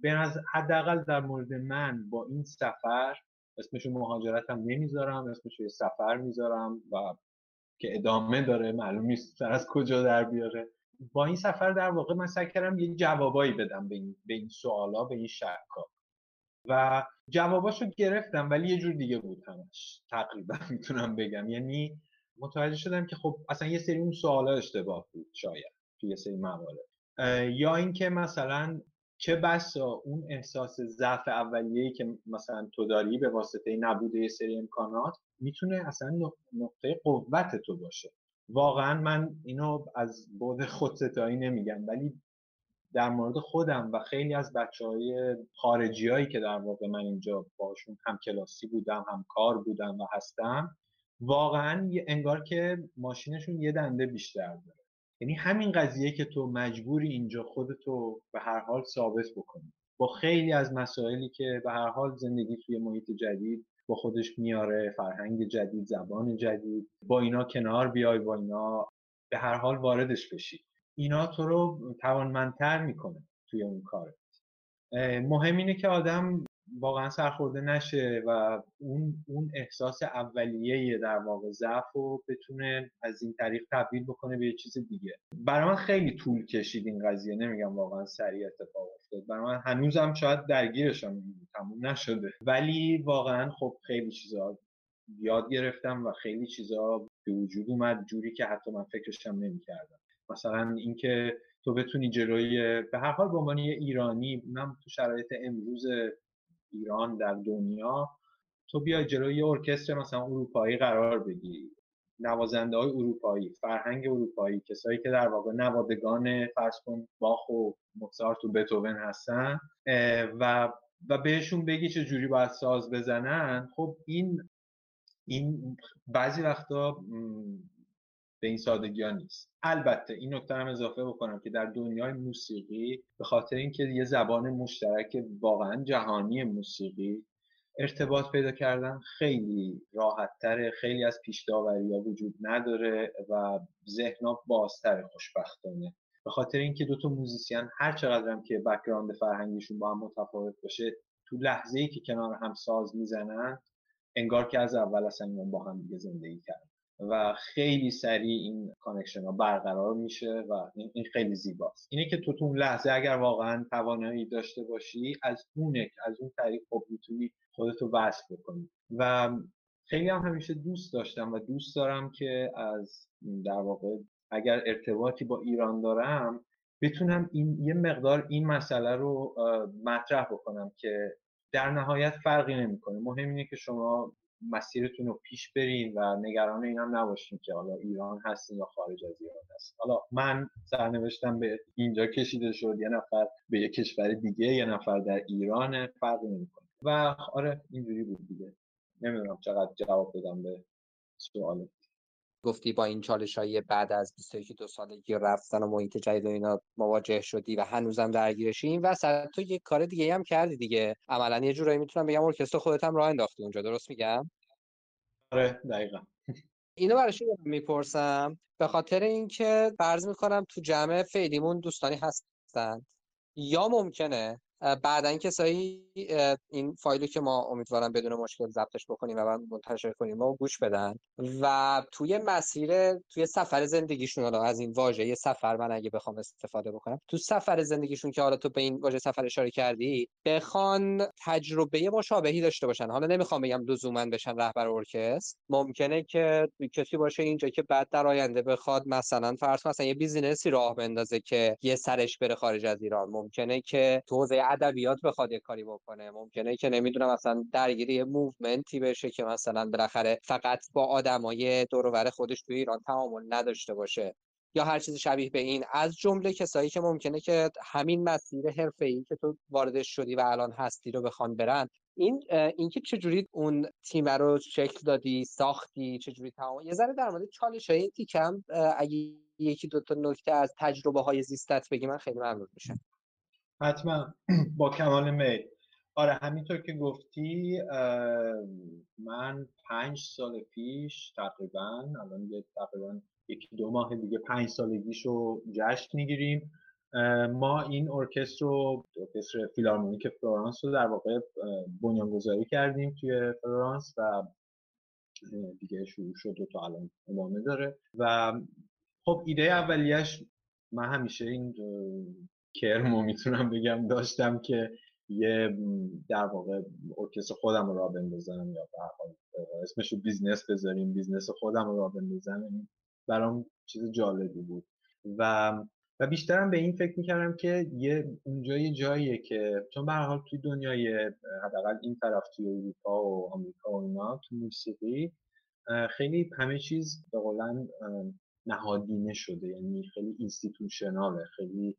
به حداقل در مورد من با این سفر اسمشو مهاجرت هم نمی‌ذارم اسمشو یه سفر می‌ذارم و که ادامه داره معلوم نیست سر از کجا در بیاره. با این سفر در واقع من سعی کردم یه جوابایی بدم به این, به این سوالا به این شکا. و جواباشو گرفتم ولی یه جور دیگه بود همش. تقریبا می‌تونم بگم. یعنی متوجه شدم که خب اصلا یه سری اون سوالا اشتباه بود شاید توی یه سری موارد. یا اینکه مثلا چه بسا اون احساس ضعف اولیه‌ای که مثلا تو داری به واسطه نبوده یه سری امکانات می‌تونه اصلا نقطه قوت تو باشه. واقعا من اینو از بود خودستایی نمیگم ولی در مورد خودم و خیلی از بچه های خارجی هایی که در واقع من اینجا باشون هم کلاسی بودم هم کار بودم و هستم واقعا انگار که ماشینشون یه دنده بیشتر داره. یعنی همین قضیه که تو مجبوری اینجا خودتو به هر حال ثابت بکنی. با خیلی از مسائلی که به هر حال زندگی توی محیط جدید با خودش میاره فرهنگ جدید زبان جدید. با اینا کنار بیای با اینا به هر حال واردش بشی. اینا تو رو توانمندتر می‌کنه توی اون کارت. مهم اینه که آدم واقعا سرخورده نشه و اون, اون احساس اولیه در واقع ضعف رو بتونه از این طریق تبدیل بکنه به یه چیز دیگه. برای من خیلی طول کشید این قضیه نمیگم واقعا سریع اتفاق افتاد. برای من هنوزم شاید درگیرشم تموم نشده. ولی واقعا خب خیلی چیزا یاد گرفتم و خیلی چیزا به وجود اومد جوری که حتی من فکرشم نمی‌کردم. مثلا اینکه تو بتونی جلوی به هر حال به عنوان یه ایرانی اونم تو شرایط امروز ایران در دنیا تو بیای جلوی یه ارکستر مثلا اروپایی قرار بگیری. نوازنده های اروپایی فرهنگ اروپایی کسایی که در واقع نوادگان فرض کن باخ و موزارت و بتوون هستن و و بهشون بگی چه جوری باید ساز بزنن. خب این این بعضی وقتا به این سادگی ها نیست. البته این نکته هم اضافه بکنم که در دنیای موسیقی به خاطر اینکه یه زبان مشترک واقعا جهانی موسیقی ارتباط پیدا کردن خیلی راحت‌تره خیلی از پیش ها وجود نداره و ذهنها بازتر خوشبختانه. به خاطر اینکه دو تا موزیسین هر چقدرم که background فرهنگیشون با هم متفاوت باشه تو لحظه ای که کنار هم ساز می‌زنن انگار که از اول اصلا با هم دیگه زندگی کردن. و خیلی سریع این connection ها برقرار میشه و این خیلی زیباست. اینه که تو تو اون لحظه اگر واقعا توانایی داشته باشی از اونه از اون طریق خب می‌تونی خودتو وصل بکنی. و خیلی هم همیشه دوست داشتم و دوست دارم که از در واقع اگر ارتباطی با ایران دارم بتونم این یه مقدار این مسئله رو مطرح بکنم که در نهایت فرقی نمی‌کنه. مهم اینه که شما مسیرتون رو پیش برین و نگران این هم نباشین که حالا ایران هستین یا خارج از ایران هست حالا من سرنوشتم به اینجا کشیده شد یه نفر به یه کشور دیگه یه نفر در ایران فرقی نمی‌کنه. و آره اینجوری بود دیگه. نمی‌دونم چقدر جواب بدم به سوالت گفتی با این چالش های بعد از 21 دو سالگی رفتن و محیط جدید و اینا مواجه شدی و هنوزم درگیرشی این وسط تو یه کار دیگه هم کردی دیگه. عملا یه جورایی می‌تونم بگم ارکستر خودت هم راه انداختی اونجا درست میگم؟ آره دقیقا. اینو برای چی می‌پرسم؟ به خاطر اینکه فرض می‌کنم تو جمع فعلیمون دوستانی هستن. یا ممکنه بعدا کسایی این فایلی که ما امیدوارم بدون مشکل ضبطش بکنیم و منتشر کنیم و گوش بدن. و توی مسیر توی سفر زندگیشون حالا از این واژه سفر من اگه بخوام استفاده بکنم تو سفر زندگیشون که حالا تو به این واژه سفر اشاره کردی بخوان تجربه مشابهی داشته باشن. حالا نمی‌خوام بگم لزوما بشن رهبر ارکستر. ممکنه که کسی باشه اینجا که بعد در آینده بخواد مثلا فرض مثلا یه بیزینسی راه بندازه که یه سرش بره خارج از ایران. ممکنه که تو ادبیات بخواد یه کاری بکنه. ممکنه که نمی‌دونم مثلا درگیری موومنتی بشه که مثلا بالاخره فقط با آدمای دور خودش توی ایران تعامل نداشته باشه. یا هر چیز شبیه به این. از جمله کسایی که ممکنه که همین مسیر حرفه‌ای که تو واردش شدی و الان هستی رو بخوان برن. این اینکه چجوری اون تیم رو شکل دادی ساختی چجوری تمام یه ذره در مورد چالش های تیکم اگه یکی دو تا نکته از تجربه های زیستت بگی من خیلی ممنون میشم. حتما. با کمال میل. آره همینطور که گفتی من پنج سال پیش تقریبا الان یه تقریبا یکی دو ماه دیگه پنج سالگیش رو جشن می‌گیریم. ما این ارکستر رو ارکستر فیلارمونیک فلورانس رو در واقع بنیانگذاری کردیم توی فلورانس و دیگه شروع شد و تا الان ادامه داره. و خب ایده اولیش من همیشه این کرمو می‌تونم بگم داشتم که یه در واقع ارکستر خودم رو راه بندازم یا اسمش رو business بذاریم business خودم رو راه بندازم برام چیز جالبی بود. و و بیشترم به این فکر می‌کردم که یه اونجا یه جاییه که چون به هر حال توی دنیای حداقل این طرف توی اروپا و آمریکا و اینا تو موسیقی خیلی همه چیز به قولن نهادینه شده یعنی خیلی اینستیتوشناله خیلی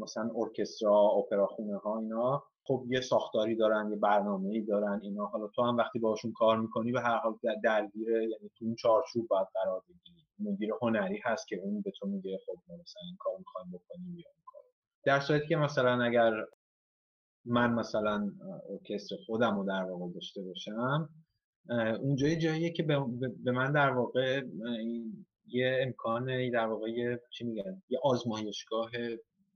مثلا ارکسترا اپراخونه ها اینا. خب یه ساختاری دارن یه برنامه ای دارن اینا. حالا تو هم وقتی باشون کار می‌کنی به هر حال درگیر یعنی تو اون چارچوب باید قرار بگیری. مدیر هنری هست که اون به تو میگه خب ما مثلا این کار می‌خوایم بکنیم یا کار در صورتی که مثلا اگر من مثلا ارکستر خودم رو در واقع داشته باشم اونجا جاییه که به من در واقع یه امکان در واقع چی میگن یه آزمایشگاه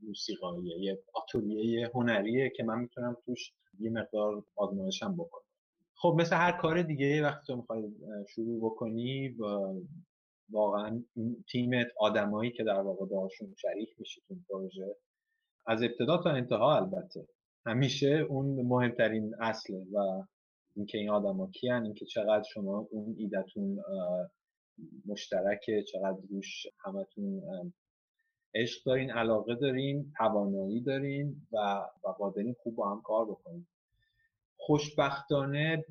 موسیقاییه یه آتولیه هنریه که من می‌تونم توش یه مقدار آزمایشم بکنم. خب مثل هر کار دیگه وقتی تو می‌خوای شروع بکنی و واقعا تیمت آدمایی که در واقع باشون شریک میشی تو پروژه از ابتدا تا انتها البته. همیشه اون مهمترین اصله و اینکه این آدما کیان اینکه چقدر شما اون ایدتون مشترکه چقدر روش همتون عشق دارین علاقه دارین توانایی دارین و و قادرین خوب با هم کار بکنین. خوشبختانه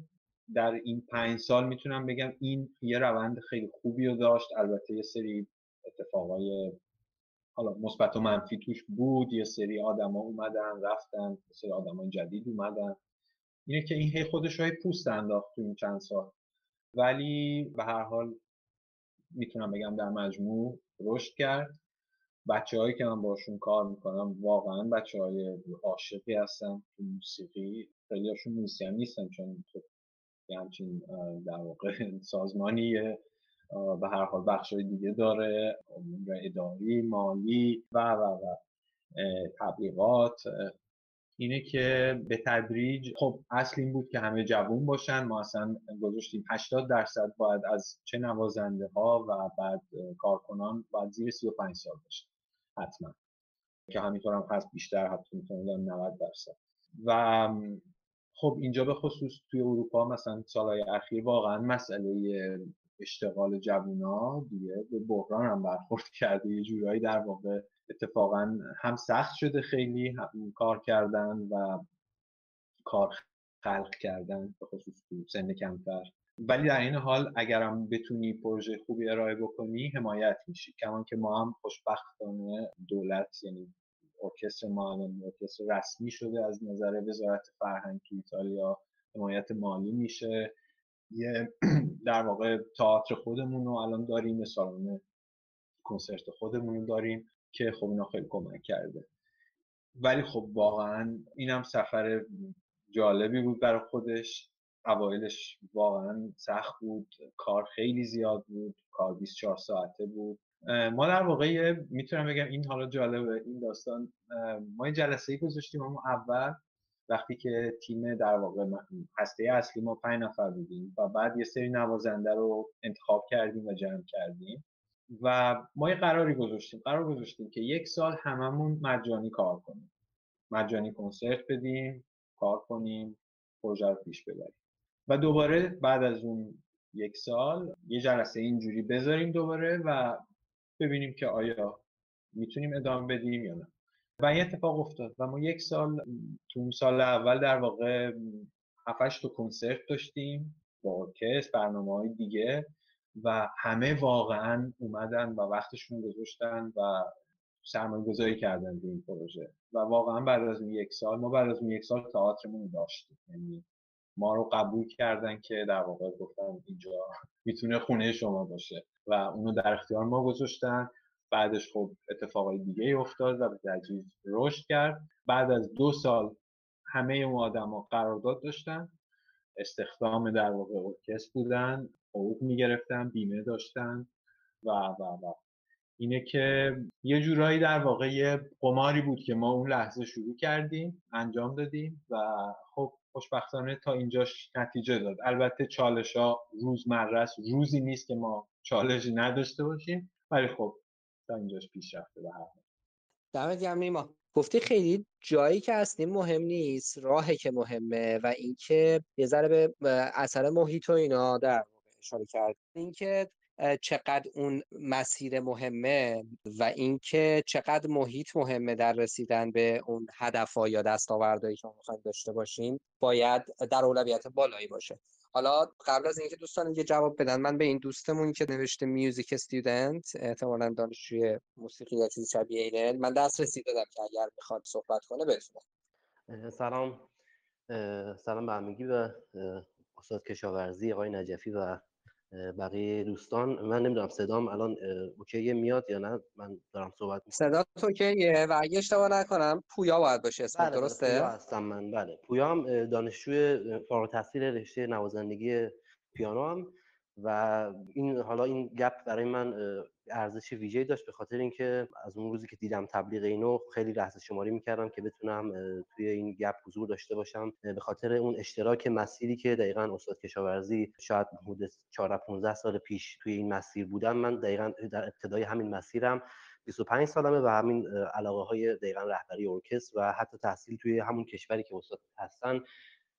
در این پنج سال می‌تونم بگم این یه روند خیلی خوبی رو داشت. البته یه سری اتفاقای حالا مثبت و منفی توش بود. یه سری آدما اومدن رفتن یه سری آدمای جدید اومدن. اینه که این هی خودش های پوست انداخت تو این چند سال. ولی به هر حال می‌تونم بگم در مجموع رشد کرد. بچه هایی که من باشون کار می‌کنم واقعا بچه های عاشقی هستن تو موسیقی. خیلی هاشون موسیقی نیستن چون خب همچین در واقع سازمانی به هر حال بخش دیگه داره. اداری مالی و و و تبلیغات. اینه که به تدریج خب اصل این بود که همه جوون باشن. ما اصلا گذاشتیم 80 درصد باید از چه نوازنده ها و بعد کارکنان باید زیر 35 سال باشن حتما. که همینطور هم هست بیشتر حتی می‌تونه 90 درصد. و خب اینجا به خصوص توی اروپا مثلا سالهای اخیر واقعا مسئله اشتغال جوونا دیگه به بحران هم برخورد کرده. یه جورایی در واقع اتفاقا هم سخت شده خیلی کار کردن و کار خلق کردن به خصوص سن کمتر. ولی در این حال اگرم بتونی پروژه خوبی ارائه بکنی حمایت میشی. کمان که ما هم خوشبختانه دولت یعنی ارکستر ما الان ارکستر رسمی شده از نظر وزارت فرهنگ ایتالیا حمایت مالی میشه. یه در واقع تئاتر خودمون رو الان داریم سالن کنسرت خودمون رو داریم که خب اینا خیلی کمک کرده. ولی خب واقعا اینم سفر جالبی بود برای خودش. اوایلش واقعا سخت بود کار خیلی زیاد بود کار 24 ساعته بود. ما در واقع می‌تونم بگم این حالا جالبه این داستان ما این جلسه ای گذاشتیم اما اول وقتی که تیم در واقع هسته اصلی ما پنج نفر بودیم و بعد یه سری نوازنده رو انتخاب کردیم و جمع کردیم و ما یه قراری گذاشتیم. قرار گذاشتیم که یک سال هممون مجانی کار کنیم. مجانی کنسرت بدیم کار کنیم پروژه رو پیش ببریم. و دوباره بعد از اون یک سال یه جلسه اینجوری بذاریم دوباره و ببینیم که آیا می‌تونیم ادامه بدیم یا نه. و این اتفاق افتاد و ما یک سال تو اون سال اول در واقع هفتش تا کنسرت داشتیم با ارکست برنامه های دیگه و همه واقعا اومدن و وقتشون گذاشتن و سرمایه گذاری کردن به این پروژه. و واقعا بعد از اون یک سال ما بعد از اون یک سال تئاترمون داشتیم. یعنی ما رو قبول کردن که در واقع گفتن اینجا می‌تونه خونه شما باشه. و اونو در اختیار ما گذاشتن. بعدش خب اتفاقای دیگه افتاد و به تدریج رشد کرد. بعد از دو سال همه اون آدما قرارداد داشتن. استخدام در واقع ارکست بودن. حقوق می‌گرفتن بیمه داشتن. و و و. اینه که یه جورایی در واقع یه قماری بود که ما اون لحظه شروع کردیم انجام دادیم. و خب خوشبختانه تا اینجاش نتیجه داد. البته چالش ها روزمره روزی نیست که ما چالشی نداشته باشیم. ولی خب تا اینجاش پیش رفته به هر حال. دمت گرم نیما. گفتی خیلی جایی که هستیم مهم نیست. راهی که مهمه و اینکه یه ذره به اثر محیط و اینا در اشاره کرد. اینکه چقدر اون مسیر مهمه و اینکه چقدر محیط مهمه در رسیدن به اون هدفها یا دستاوردهایی که می‌خوایم داشته باشیم باید در اولویت بالایی باشه. حالا قبل از اینکه دوستان یه جواب بدن من به این دوستمون که نوشته میوزیک استودنت احتمالا دانشجوی موسیقی یا چیزی شبیه اینه من دسترسی دادم که اگر می‌خواد صحبت کنه بتونه. سلام. سلام به همگی و استاد کشاورزی آقای نجفی و بقیه دوستان من نمی‌دونم صدام الان اوکی میاد یا نه؟ من دارم صحبت می‌کنم. صدا اوکیه و اگه اشتباه نکنم پویا باید باشه اسم بله درسته؟ پویا هستم من. بله پویا هم دانشجوی فارغ التحصیل رشته نوازندگی پیانو هم و این حالا این گپ برای من ارزش ویژه‌ای داشت به خاطر اینکه از اون روزی که دیدم تبلیغ اینو خیلی لحظه شماری می‌کردم که بتونم توی این گپ حضور داشته باشم. به خاطر اون اشتراک مسیری که دقیقا استاد کشاورزی شاید حدود 4 15 سال پیش توی این مسیر بودم. من دقیقا در ابتدای همین مسیرم 25 سالمه و همین علاقه های دقیقا رهبری ارکستر و حتی تحصیل توی همون کشوری که استاد هستن.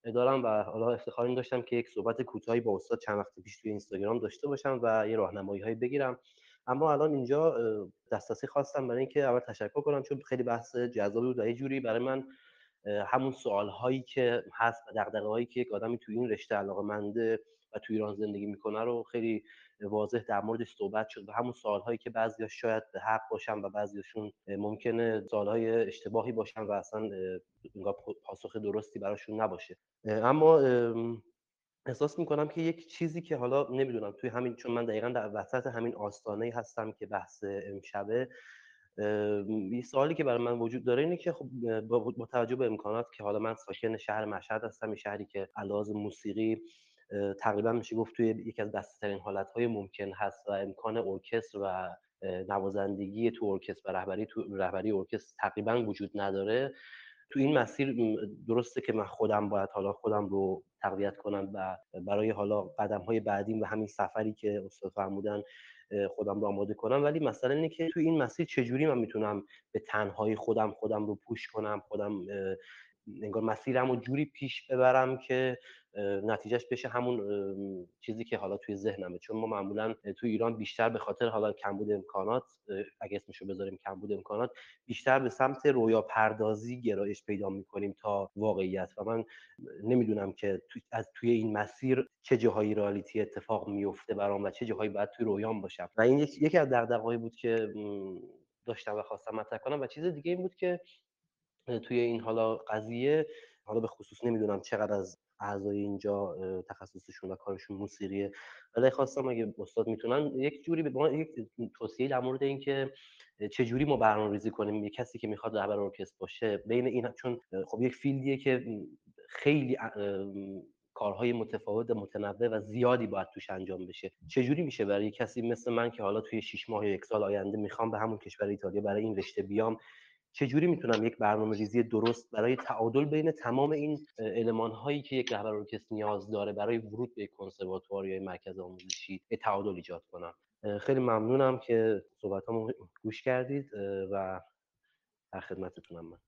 دارم و حالا افتخار این داشتم که یک صحبت کوتاهی با استاد چند وقت پیش توی اینستاگرام داشته باشم و یه راهنمایی هایی بگیرم. اما الان اینجا دسترسی خواستم برای اینکه اول تشکر کنم چون خیلی بحث جذابی بود و یه جوری برای من همون سوال هایی که هست و هایی که یک آدمی توی این رشته علاقه منده و توی ایران زندگی می‌کنه رو خیلی واضح در موردش صحبت شد و همون سوال هایی که بعضی شاید به حق باشن و بعضیشون ممکنه سوال های اشتباهی باشن و اصلا پاسخ درستی براشون نباشه. اما احساس می‌کنم که یک چیزی که حالا نمی‌دونم توی همین چون من دقیقا در وسط همین آستانه هستم که بحث امشبه یه سوالی که برای من وجود داره اینه که خب با توجه به امکانات که حالا من ساکن شهر مشهد هستم شهری که علاوه موسیقی تقریبا میشه گفت توی یکی از بسته‌ترین حالتهای ممکن هست و امکان ارکستر و نوازندگی تو ارکستر و رهبری تو رهبری ارکستر تقریبا وجود نداره. تو این مسیر درسته که من خودم باید حالا خودم رو تقویت کنم و برای حالا قدم های بعدیم و همین سفری که استاد فرمودن خودم رو آماده کنم. ولی مثلا اینه که تو این مسیر چجوری من می‌تونم به تنهایی خودم خودم رو پوش کنم خودم انگار مسیرم رو جوری پیش ببرم که نتیجهش بشه همون چیزی که حالا توی ذهنمه. چون ما معمولا توی ایران بیشتر به خاطر حالا کمبود امکانات اگه اسمشو بذاریم کمبود امکانات بیشتر به سمت رویا پردازی گرایش پیدا می‌کنیم تا واقعیت. و من نمی‌دونم که از توی این مسیر چه جاهایی رالیتی اتفاق میفته برام و چه جاهایی باید توی رویام باشم. و این یکی از دغدغه‌هایی بود که داشتم و خواستم مطرح کنم. و چیز دیگه این بود که توی این حالا قضیه. حالا به خصوص نمی‌دونم چقدر از اعضای اینجا تخصصشون و کارشون موسیقیه. ولی خواستم اگه استاد می‌تونن یک جوری به ما یک توصیه در مورد اینکه چه جوری ما برنامه‌ریزی کنیم یک کسی که می‌خواد رهبر ارکستر باشه بین این چون خب یک فیلدیه که خیلی کارهای متفاوت متنوع و زیادی باید توش انجام بشه. چجوری میشه برای کسی مثل من که حالا توی 6 ماه یا یک سال آینده می‌خوام به همون کشور ایتالیا برای این رشته بیام چجوری می‌تونم یک برنامه ریزی درست برای تعادل بین تمام این علمان هایی که یک رهبر ارکستر نیاز داره برای ورود به کنسرواتوار یا مرکز آموزشی تعادل ایجاد کنم؟ خیلی ممنونم که صحبتامو گوش کردید و در خدمتتونم من.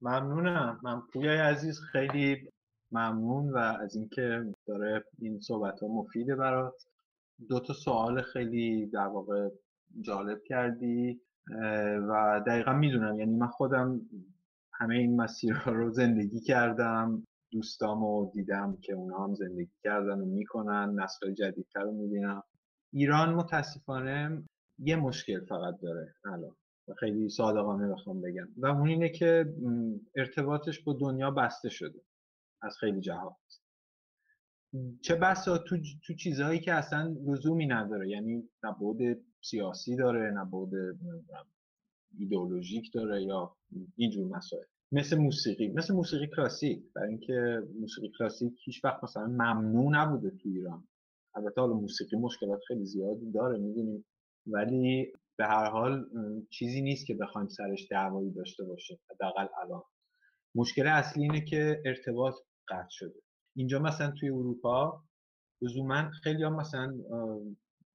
ممنونم. من پویای عزیز خیلی ممنون و از اینکه داره این صحبت ها مفیده برات. دو تا سوال خیلی در واقع جالب کردی. و دقیقا می‌دونم. یعنی من خودم همه این مسیرها رو زندگی کردم دوستامو دیدم که اونا هم زندگی کردن و می‌کنن نسل جدیدتر رو می‌بینم. ایران متاسفانه یه مشکل فقط داره الان. خیلی صادقانه بخوام بگم. و اون اینه که ارتباطش با دنیا بسته شده از خیلی جهات. چه بسا؟ تو, تو چیزهایی که اصلا لزومی نداره. یعنی نه سیاسی داره نه بود ایدئولوژیک داره یا اینجور مسائل. مثل موسیقی مثل موسیقی کلاسیک. برای اینکه موسیقی کلاسیک هیچ وقت مثلا ممنوع نبوده تو ایران. البته حالا موسیقی مشکلات خیلی زیادی داره می‌دونیم. ولی به هر حال چیزی نیست که بخوایم سرش دعوایی داشته باشه حداقل الان. مشکل اصلی اینه که ارتباط قطع شده. اینجا مثلا توی اروپا لزوما خیلی هم مثلا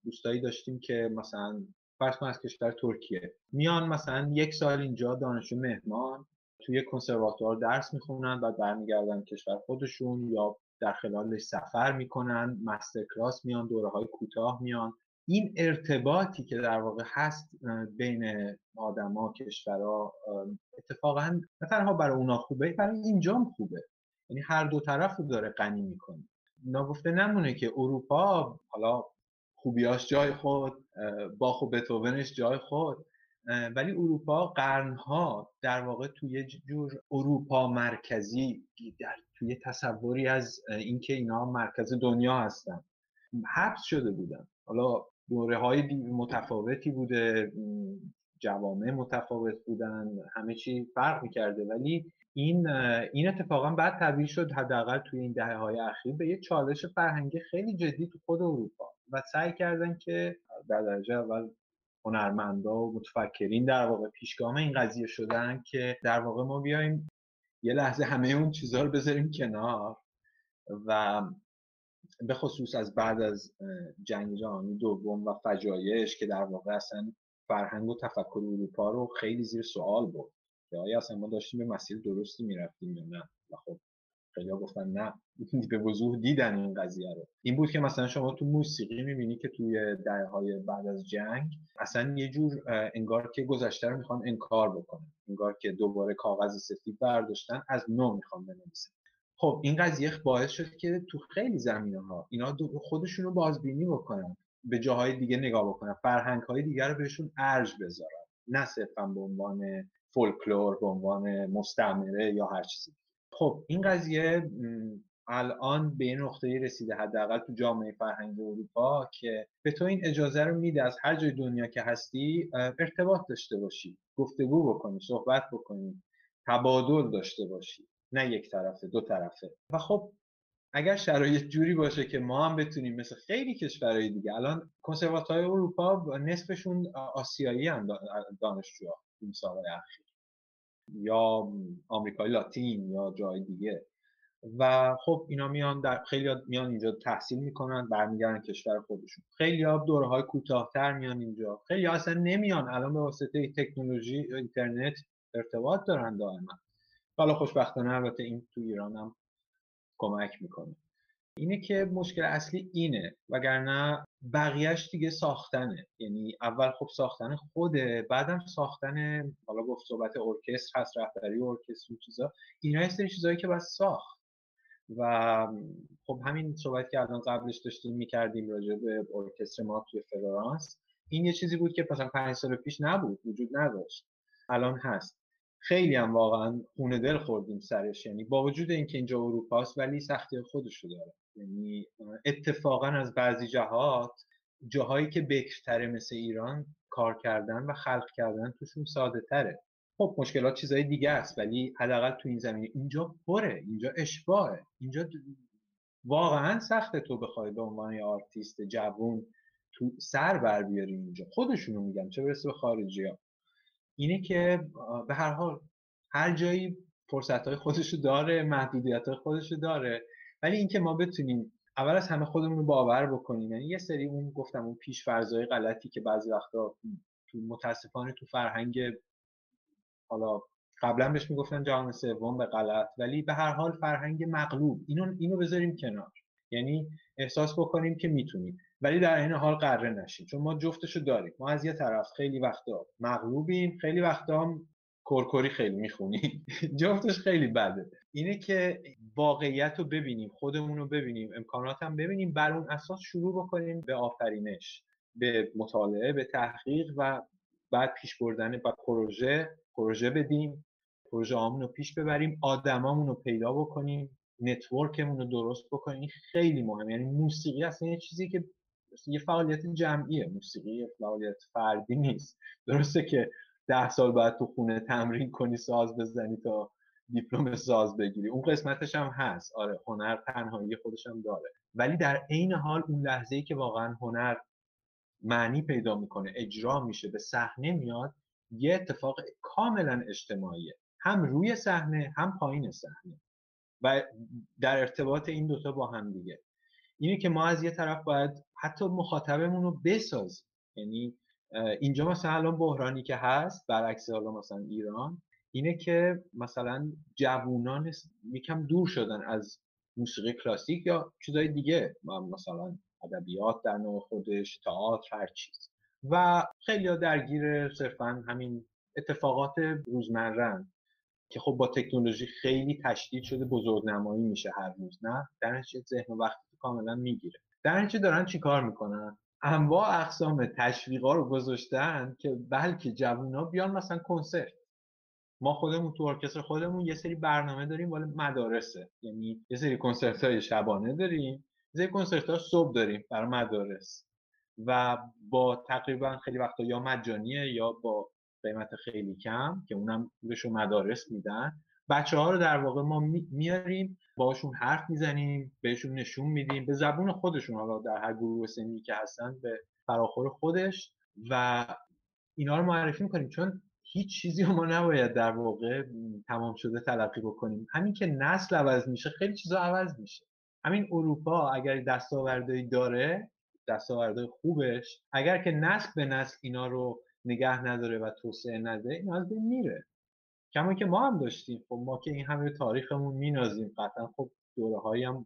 دوستایی داشتیم که مثلا فرض کن از کشور ترکیه. میان مثلا یک سال اینجا دانشجو مهمان توی کنسرواتوار درس می‌خونن و برمیگردن کشور خودشون یا در خلالش سفر می‌کنن مستر کلاس میان دوره های کوتاه میان. این ارتباطی که در واقع هست بین آدما کشورها اتفاقا نه تنها برای اونا خوبه برای اینجا خوبه. یعنی هر دو طرف رو داره غنی می‌کنه. ناگفته نمونه که اروپا حالا خوبیاش جای خود با و بتوونش جای خود. ولی اروپا قرنها در واقع توی جور اروپا مرکزی در توی تصوری از اینکه اینا مرکز دنیا هستن. حبس شده بودن. حالا دوره های متفاوتی بوده جوامع متفاوت بودن همه چی فرق می‌کرده. ولی این این اتفاقا بعد تبدیل شد حداقل توی این دهه های اخیر به یه چالش فرهنگی خیلی جدی تو خود اروپا و سعی کردن که در درجه اول هنرمندا و متفکرین در واقع پیشگام این قضیه شدن که در واقع ما بیایم یه لحظه همه اون چیزها رو بذاریم کنار و به خصوص از بعد از جنگ جهانی دوم و فجایش که در واقع اصلا فرهنگ و تفکر اروپا رو خیلی زیر سوال برد. که آیا اصلا ما داشتیم به مسیر درستی می‌رفتیم یا نه؟ و خب خیلی گفتن نه. به وضوح دیدن این قضیه رو. این بود که مثلا شما تو موسیقی می‌بینی که توی دهه های بعد از جنگ اصلا یه جور انگار که گذشته رو می‌خوان انکار بکنن. انگار که دوباره کاغذ سفید برداشتن از نو می‌خوان بنویسن. خب این قضیه باعث شد که تو خیلی زمینه ها اینا خودشون رو بازبینی بکنن. به جاهای دیگه نگاه بکنن. فرهنگ های دیگر رو بهشون ارج بذارن. نه صرفا به عنوان فولکلور به عنوان مستعمره یا هر چیزی. خب این قضیه الان به این نقطه رسیده حداقل تو جامعه فرهنگ اروپا که به تو این اجازه رو میده از هر جای دنیا که هستی ارتباط داشته باشی گفتگو بکنی صحبت بکنی تبادل داشته باشی نه یک طرفه دو طرفه. و خب اگر شرایط جوری باشه که ما هم بتونیم مثل خیلی کشورهای دیگه الان کنسرواتوهای اروپا نصفشون آسیایی هم دانشجوها این سال اخیر. یا آمریکای لاتین یا جای دیگه. و خب اینا میان در خیلی میان اینجا تحصیل می‌کنن برمیگردن کشور خودشون. خیلی ها دوره های کوتاهتر میان اینجا. خیلی اصلا نمیان. الان به واسطه تکنولوژی اینترنت ارتباط دارن دائما. حالا خوشبختانه البته این تو ایران هم کمک می‌کنه. اینه که مشکل اصلی اینه وگرنه بقیهش دیگه ساختنه. یعنی اول خب ساختن خوده بعدم ساختن حالا گفت صحبت ارکستر هست رهبری ارکستر و چیزا. اینا یه سری چیزایی که باید ساخت. و خب همین صحبت که الان قبلش داشتیم می‌کردیم راجع به ارکستر ما توی فلورانس این یه چیزی بود که مثلا پنج سال پیش نبود وجود نداشت. الان هست. خیلی هم واقعا خون دل خوردیم سرش. یعنی با وجود اینکه اینجا اروپاست ولی سختی خودش رو داره. یعنی اتفاقا از بعضی جهات جاهایی که بکرتره مثل ایران کار کردن و خلق کردن توشون ساده تره. خب مشکلات چیزهای دیگه است ولی حداقل تو این زمینه اینجا پره اینجا اشباعه. اینجا واقعا سخته تو بخوای به عنوان یه آرتیست جوون تو سر بر بیاری اینجا. خودشونو میگم چه برسه به خارجی ها. اینه که به هر حال هر جایی فرصت های خودشو داره محدودیت های خودشو داره. ولی اینکه ما بتونیم اول از همه خودمون رو باور بکنیم یعنی یه سری اون گفتم اون پیش فرضای غلطی که بعضی وقتا تو متاسفانه تو فرهنگ حالا قبلا بهش می‌گفتن جهان سوم به غلط ولی به هر حال فرهنگ مغلوب. اینو اینو بذاریم کنار. یعنی احساس بکنیم که می‌تونیم. ولی در عین حال غره نشیم چون ما جفتشو داریم. ما از یه طرف خیلی وقتا مغلوبیم خیلی وقتا هم کرکری خیلی می‌خونیم جفتش خیلی بده. اینه که واقعیت رو ببینیم خودمون رو ببینیم امکانات هم ببینیم بر اون اساس شروع بکنیم به آفرینش به مطالعه به تحقیق و بعد پیش بردن و پروژه پروژه بدیم پروژه رو پیش ببریم آدمامون رو پیدا بکنیم network مون رو درست بکنیم. خیلی مهم یعنی موسیقی اصلا یه چیزی که یه فعالیت جمعیه. موسیقی یه فعالیت فردی نیست. درسته که ده سال باید تو خونه تمرین کنی ساز بزنی تا دیپلم ساز بگیری. اون قسمتش هم هست. آره هنر تنهایی خودش هم داره. ولی در عین حال اون لحظه ای که واقعا هنر معنی پیدا می‌کنه اجرا میشه به صحنه میاد یه اتفاق کاملا اجتماعیه. هم روی صحنه هم پایین صحنه. و در ارتباط این دوتا با هم دیگه. اینه که ما از یه طرف باید حتی مخاطبمون رو بسازیم. یعنی اینجا مثلا الان بحرانی که هست برعکس حالا مثلا ایران اینه که مثلا جوونان یکم دور شدن از موسیقی کلاسیک یا چیزای دیگه مثلا ادبیات در نوع خودش تئاتر هر چیز. و خیلی درگیر صرفا همین اتفاقات روزمرن که خب با تکنولوژی خیلی تشدید شده بزرگنمایی میشه هر روز نه؟ در ذهن وقتی کاملا می‌گیره. در نتیجه دارن چیکار می‌کنن؟ انواع اقسام تشویقا رو گذاشتن که بلکه جوونا بیان مثلا کنسرت. ما خودمون تو ارکستر خودمون یه سری برنامه داریم ولی مدارسه. یعنی یه سری کنسرت های شبانه داریم یه سری کنسرت ها صبح داریم برای مدارس. و با تقریبا خیلی وقتا یا مجانیه یا با قیمت خیلی کم که اونم پولش مدارس میدن. بچه ها رو در واقع ما میاریم باشون حرف می‌زنیم بهشون نشون میدیم به زبون خودشون حالا در هر گروه سنی که هستن به فراخور خودش و اینا رو معرفی می‌کنیم. چون هیچ چیزی رو ما نباید در واقع تمام شده تلقی بکنیم. همین که نسل عوض میشه خیلی چیزا عوض میشه. همین اروپا اگر دستاوردهایی داره دستاوردهای خوبش اگر که نسل به نسل اینا رو نگه نداره و توسعه نده این از بین میره. کما که ما هم داشتیم. خب ما که این همه تاریخمون مینازیم قطعا. خب دوره هایی هم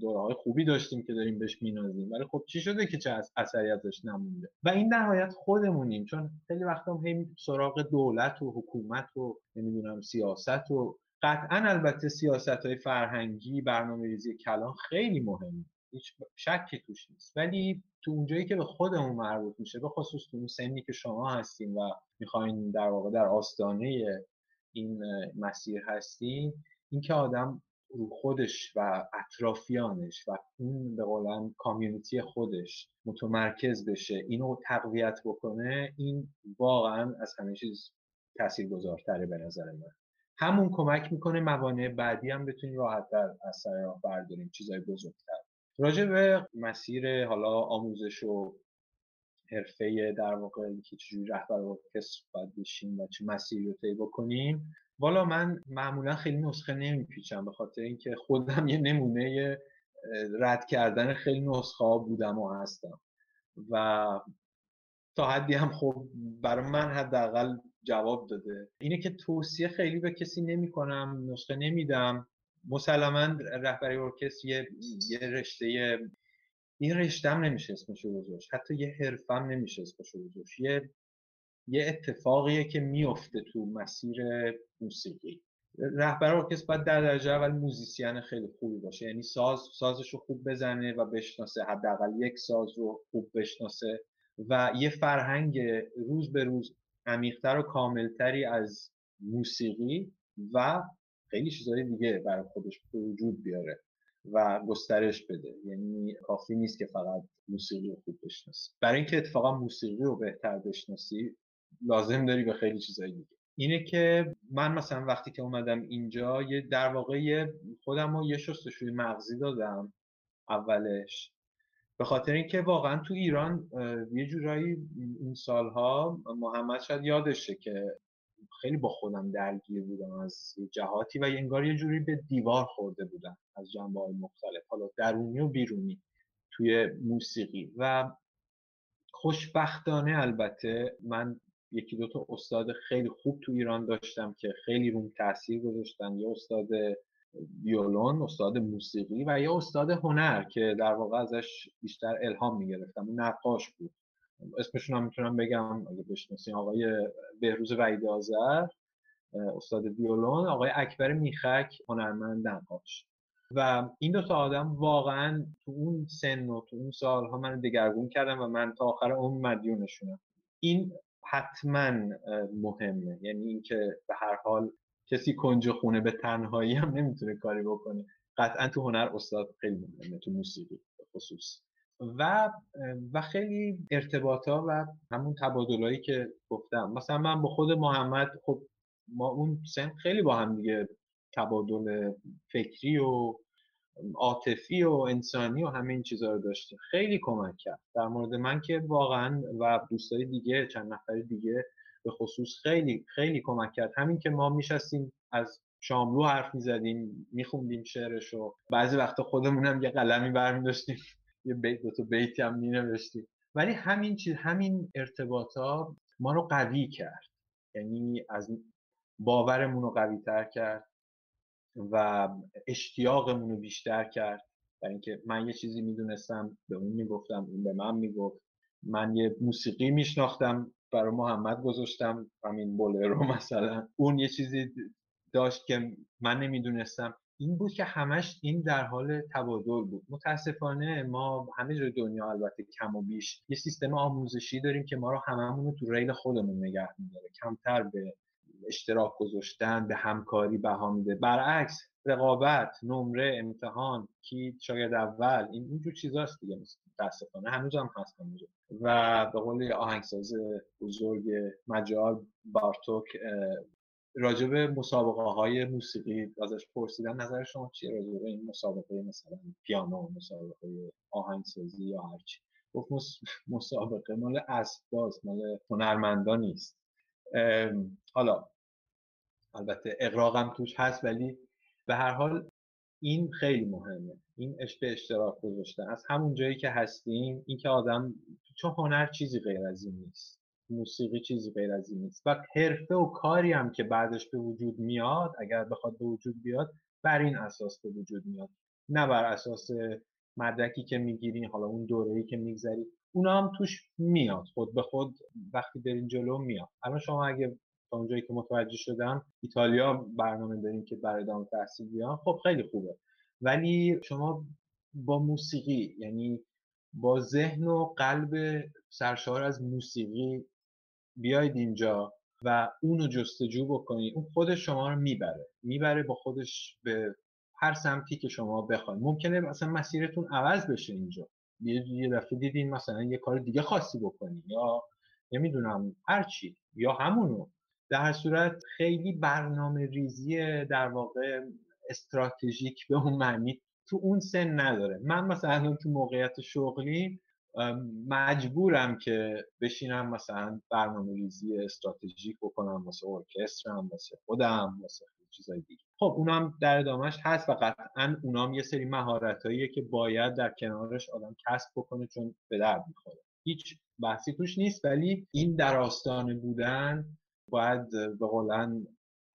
دوره های خوبی داشتیم که داریم بهش مینازیم. ولی خب چی شده که چه اثری ازش نمونده؟ و این نهایت خودمونیم. چون خیلی وقتا هم سراغ دولت و حکومت و نمی‌دونم سیاست و قطعا البته سیاست های فرهنگی برنامه ریزی کلان خیلی مهمه. هیچ شکی توش نیست. ولی تو اونجایی که به خودمون مربوط میشه به خصوص تو اون سنی که شما هستیم و می‌خواین در واقع در آستانه این مسیر هستین اینکه آدم رو خودش و اطرافیانش و اون به قولن کامیونیتی خودش متمرکز بشه اینو تقویت بکنه این واقعا از همه چیز گذارتره به نظر من. همون کمک می‌کنه موانع بعدی هم بتونیم راحتتر از سر برداریم چیزای بزرگتر. راجع به مسیر حالا آموزش و حرفه در واقع که چجوری رهبر ارکستر باید بشیم و چه مسیری رو طی بکنیم. والا من معمولا خیلی نسخه نمیپیچم به خاطر اینکه خودم یه نمونه رد کردن خیلی نسخه ها بودم و هستم. و تا حدی هم خب برای من حداقل جواب داده. اینه که توصیه خیلی به کسی نمی کنم نسخه نمیدم. مسلما رهبری ارکستر یه, یه رشته این رشتم نمیشه اسمشو گذاشت. حتی یه حرفم نمیشه اسمشو گذاشت. یه یه اتفاقیه که میفته تو مسیر موسیقی. رهبر ارکستر باید در درجه اول موزیسین خیلی خوبی باشه. یعنی ساز سازش رو خوب بزنه و بشناسه. حداقل یک ساز رو خوب بشناسه. و یه فرهنگ روز به روز عمیقتر و کاملتری از موسیقی و خیلی چیزهای دیگه برای خودش وجود بیاره. و گسترش بده. یعنی کافی نیست که فقط موسیقی رو خوب بشناسی. برای اینکه اتفاقا موسیقی رو بهتر بشناسی لازم داری به خیلی چیزهای دیگه. اینه که من مثلا وقتی که اومدم اینجا یه در واقع خودم رو یه شستشوی مغزی دادم اولش. به خاطر اینکه واقعا تو ایران یه جورایی این سالها محمد شاید یادشه که خیلی با خودم درگیر بودم از جهاتی و انگار یه جوری به دیوار خورده بودم از جنبه های مختلف حالا درونی و بیرونی توی موسیقی. و خوشبختانه البته من یکی دو تا استاد خیلی خوب تو ایران داشتم که خیلی روم تاثیر گذاشتن. یه استاد ویولون استاد موسیقی و یه استاد هنر که در واقع ازش بیشتر الهام می‌گرفتم. اون نقاش بود. اسمشون هم می‌تونم بگم اگه بشناسین. آقای بهروز وحید آذر استاد ویولون آقای اکبر میخک هنرمند نقاش. و این دو تا آدم واقعا تو اون سن و تو اون سالها من دگرگون کردم و من تا آخر اون مدیونشونم این حتما مهمه. یعنی اینکه به هر حال کسی کنج خونه به تنهایی هم نمی‌تونه کاری بکنه. قطعا تو هنر استاد خیلی مهمه تو موسیقی خصوص. و و خیلی ارتباطا و همون تبادلایی که گفتم. مثلا من با خود محمد خب ما اون سن خیلی با هم دیگه تبادل فکری و عاطفی و انسانی و همه این چیزها رو داشتیم. خیلی کمک کرد. در مورد من که واقعا و دوستای دیگه چند نفر دیگه به خصوص خیلی خیلی کمک کرد. همین که ما میشستیم از شاملو حرف می‌زدیم میخوندیم شعرش و بعضی وقتا خودمون هم یه قلمی برمی داشتیم یه بیت دو تا بیتی هم مینوشتیم. ولی همین چیز همین ارتباطا ما رو قوی کرد. یعنی از باورمون رو قوی تر کرد و اشتیاقمون رو بیشتر کرد. و اینکه من یه چیزی می‌دونستم به اون می‌گفتم اون به من می‌گفت. من یه موسیقی میشناختم برای محمد گذاشتم همین بولرو مثلا. اون یه چیزی داشت که من نمی‌دونستم. این بود که همش این در حال تبادل بود. متاسفانه ما همه جای دنیا البته کم و بیش یه سیستم آموزشی داریم که ما رو هممون رو تو ریل خودمون نگه میداره. کمتر به اشتراک گذاشتن به همکاری بها میده. برعکس رقابت نمره امتحان کی شاید اول این اینجور چیزاست دیگه. متاسفانه هنوز هم هست هنوز و به قول آهنگساز بزرگ مجال بارتوک راجب مسابقه های موسیقی ازش پرسیدن نظر شما چیه؟ راجب این مسابقه مثلا پیانو مسابقه آهنگسازی یا هرچی گفت مسابقه مال اسباز مال هنرمندا نیست. حالا البته اقراقم توش هست ولی به هر حال این خیلی مهمه. این به اشتراک گذاشتن از همون جایی که هستیم این که آدم چون هنر چیزی غیر از این نیست. موسیقی چیزی غیر از این نیست. و حرفه و کاری هم که بعدش به وجود میاد اگر بخواد به وجود بیاد بر این اساس به وجود میاد. نه بر اساس مدرکی که می‌گیرین حالا اون دوره‌ای که میگذری. اونا هم توش میاد خود به خود وقتی برین جلو میاد. الان شما اگه تا اونجایی که متوجه شدم ایتالیا برنامه داریم که برای ادامه تحصیل بیان خب خیلی خوبه. ولی شما با موسیقی یعنی با ذهن و قلب سرشار از موسیقی بیاید اینجا و اونو جستجو بکنید اون خود شما رو می‌بره. می‌بره با خودش به هر سمتی که شما بخواید. ممکنه مثلا مسیرتون عوض بشه اینجا. یه دفعه دیدین مثلا یه کار دیگه خاصی بکنید یا نمی‌دونم هر چی یا همونو. در هر صورت خیلی برنامه ریزی در واقع استراتژیک به اون معنی تو اون سن نداره. من مثلا تو موقعیت شغلی مجبورم که بشینم مثلا برنامه ریزی استراتژیک بکنم واسه ارکسترم واسه خودم واسه چیزای دیگه. خب اونم در ادامهش هست و قطعا اونام یه سری مهارتاییه که باید در کنارش آدم کسب بکنه چون به درد می‌خوره. هیچ بحثی توش نیست ولی این در آستانه بودن باید به قولن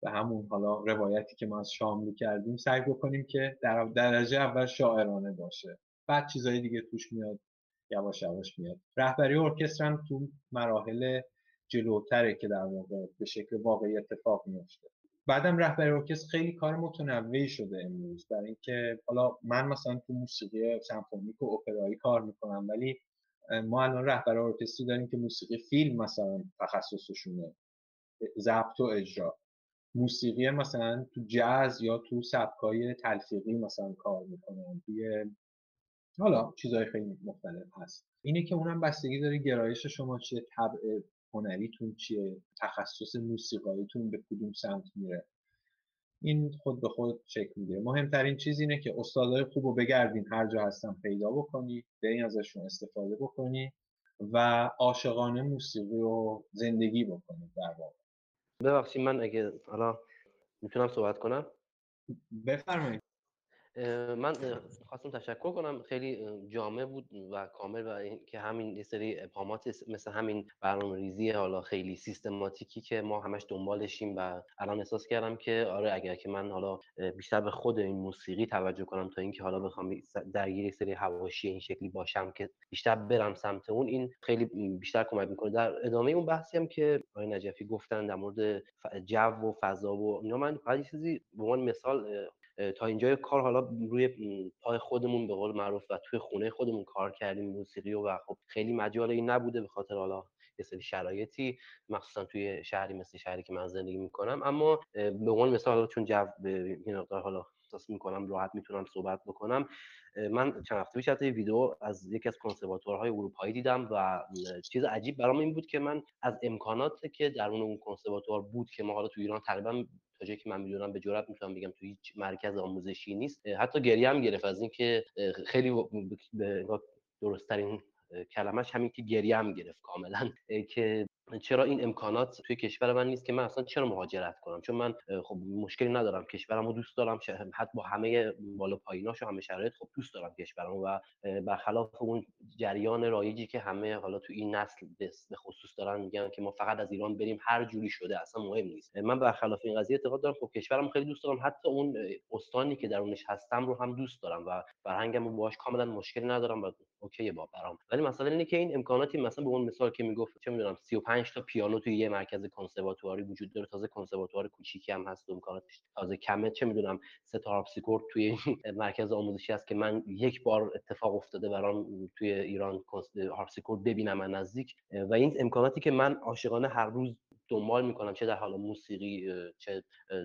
به همون حالا روایتی که ما از شاملو کردیم سعی بکنیم که در درجه اول شاعرانه باشه. بعد چیزای دیگه توش میاد. یواش یواش میاد. رهبری ارکستر هم تو مراحل جلوتره که در واقع به شکل واقعی اتفاق میفته بعدم رهبری ارکستر خیلی کار متنوعی شده امروز. برای اینکه حالا من مثلا تو موسیقی سمفونیک و اپرایی کار می‌کنم ولی ما الان رهبر ارکستری داریم که موسیقی فیلم مثلا تخصصشونه. ضبط و اجرا. موسیقی مثلا تو جاز یا تو سبکای تلفیقی مثلا کار می‌کنن. توی حالا چیزهای خیلی مختلف هست. اینه که اونم بستگی داره گرایش شما چیه طبع هنریتون چیه تخصص موسیقاییتون به کدوم سمت میره. این خود به خود شکل می‌گیره. مهمترین چیز اینه که استادای خوب رو بگردین. هر جا هستن پیدا بکنی این ازشون استفاده بکنی و عاشقانه موسیقی رو زندگی بکنید در واقع. ببخشید من اگه حالا می‌تونم صحبت کنم؟ بفرمایید. من خواستم تشکر کنم. خیلی جامع بود و کامل و که همین یه سری ابهامات مثل همین برنامه ریزی حالا خیلی سیستماتیکی که ما همش دنبالشیم و الان احساس کردم که آره اگر که من حالا بیشتر به خود این موسیقی توجه کنم تا اینکه حالا بخوام درگیر یه سری حواشی این شکلی باشم که بیشتر برم سمت اون این خیلی بیشتر کمک می‌کنه. در ادامه اون بحثی هم که آقای نجفی گفتن در مورد جو و فضا و اینا من فقط چیزی به عنوان مثال تا اینجای کار حالا روی پای خودمون به قول معروف و توی خونه خودمون کار کردیم موسیقی و خب خیلی مجال این نبوده به خاطر حالا یه سری شرایطی مخصوصا توی شهری مثل شهری که من زندگی می‌کنم. اما به عنوان مثال چون جو به این حالا احساس می‌کنم راحت می‌تونم صحبت بکنم. من چند هفته پیش حتی ویدیو از یکی از کنسرواتورهای اروپایی دیدم و چیز عجیب برام این بود که من از امکاناتی که درون اون کنسرواتوار بود که ما حالا تو ایران تقریبا تا جایی که من می‌دونم به جرات می‌تونم بگم تو هیچ مرکز آموزشی نیست. حتی گریه هم گرفت از اینکه خیلی درستترین کلمش همین که گریه هم گرفت کاملا. که چرا این امکانات توی کشور من نیست که من اصلا چرا مهاجرت کنم؟ چون من خب مشکلی ندارم. کشورمو دوست دارم حتی با همه بالا پاییناش و همه شرایط خب دوست دارم کشورمو و برخلاف اون جریان رایجی که همه حالا تو این نسل به خصوص دارن میگن که ما فقط از ایران بریم هر جوری شده اصلا مهم نیست. من برخلاف این قضیه اعتقاد دارم خب کشورم خیلی دوست دارم. حتی اون استانی که درونش هستم رو هم دوست دارم و فرهنگم باهاش کاملا مشکلی ندارم و اوکی با برام. ولی مثلا اینه که این امکاناتی مثلا به اون مثال که می‌گفت چه می‌دونم 35 تا پیانو توی یه مرکز کنسرواتواری وجود داره. تازه کنسرواتوار کوچیکی هم هست امکاناتش تازه کمه. چه می‌دونم سه تا هارپسیکورد توی مرکز آموزشی هست که من یک بار اتفاق افتاده برام توی ایران هارپسیکورد ببینم من نزدیک. و این امکاناتی که من عاشقانه هر روز دنبال می‌کنم چه در حال موسیقی چه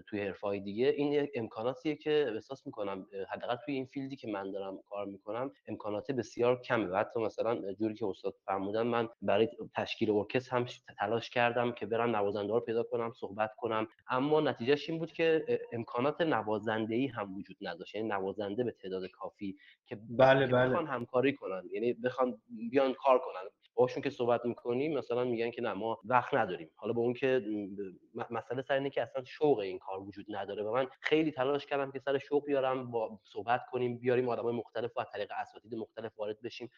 توی حرفه‌های دیگه. این امکاناتیه که احساس می‌کنم حداقل توی این field ی که من دارم کار می‌کنم امکانات بسیار کمه. و حتی مثلا جوری که استاد فرمودن من برای تشکیل ارکستر هم تلاش کردم که برم نوازنده رو پیدا کنم صحبت کنم. اما نتیجهش این بود که امکانات نوازنده ای هم وجود نداشت. یعنی نوازنده به تعداد کافی که بله بله. بخوان همکاری کنن. یعنی بخوان بیان کار کنن. باشون که صحبت می‌کنیم مثلا میگن که نه ما وقت نداریم. حالا به اون که مسئله سر اینه که اصلا شوق این کار وجود نداره و من خیلی تلاش کردم که سر شوق بیارم با صحبت کنیم بیاریم آدمای مختلف و از طریق اساتید مختلف وارد بشیم.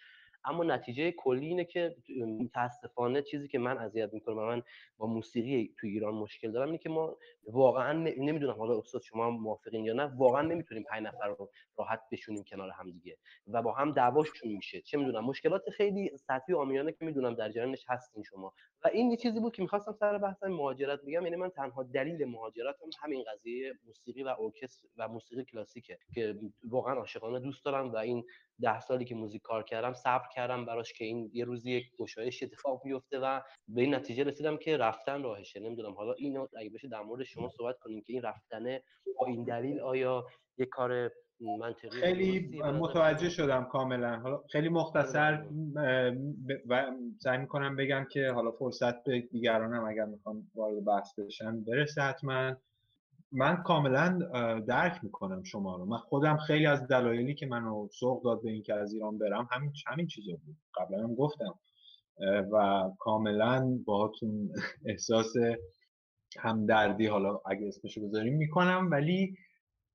اما نتیجه کلی اینه که متاسفانه چیزی که من اذیت می‌کنه و من با موسیقی تو ایران مشکل دارم اینه که ما واقعا نمی‌دونم حالا استاد شما موافقین یا نه واقعا نمی‌تونیم پنج نفر رو راحت بشونیم کنار هم دیگه و با هم دعواشون میشه. چه می‌دونم مشکلات خیلی سطحی عامیانه که می‌دونم در جریانش هستین شما. و این یه چیزی بود که می‌خواستم سر بحث مهاجرت بگم یعنی من تنها دلیل مهاجرتم همین قضیه موسیقی و ارکستر و موسیقی کلاسیکه که واقعا عاشقانه دوست دارم و این ده سالی که موزیک کار کردم صبر کردم براش که این یه روزی یک گشایش اتفاق بیفته و به این نتیجه رسیدم که رفتن راهشه. نمی‌دونم حالا اینو اگه بشه در مورد شما صحبت کنیم که این رفتنه با این دلیل آیا یه کار منطقی خیلی متوجه شدم کاملا. حالا خیلی مختصر و سعی می‌کنم بگم که حالا فرصت به دیگرانم اگر می‌خوام وارد بحث بشن برسه حتما. من کاملا درک می‌کنم شما رو. من خودم خیلی از دلایلی که منو سوق داد به اینکه از ایران برم همین همین چیزا بود. قبلا هم گفتم. و کاملا باهاتون احساس همدردی حالا اگه اسمشو بذاریم می‌کنم. ولی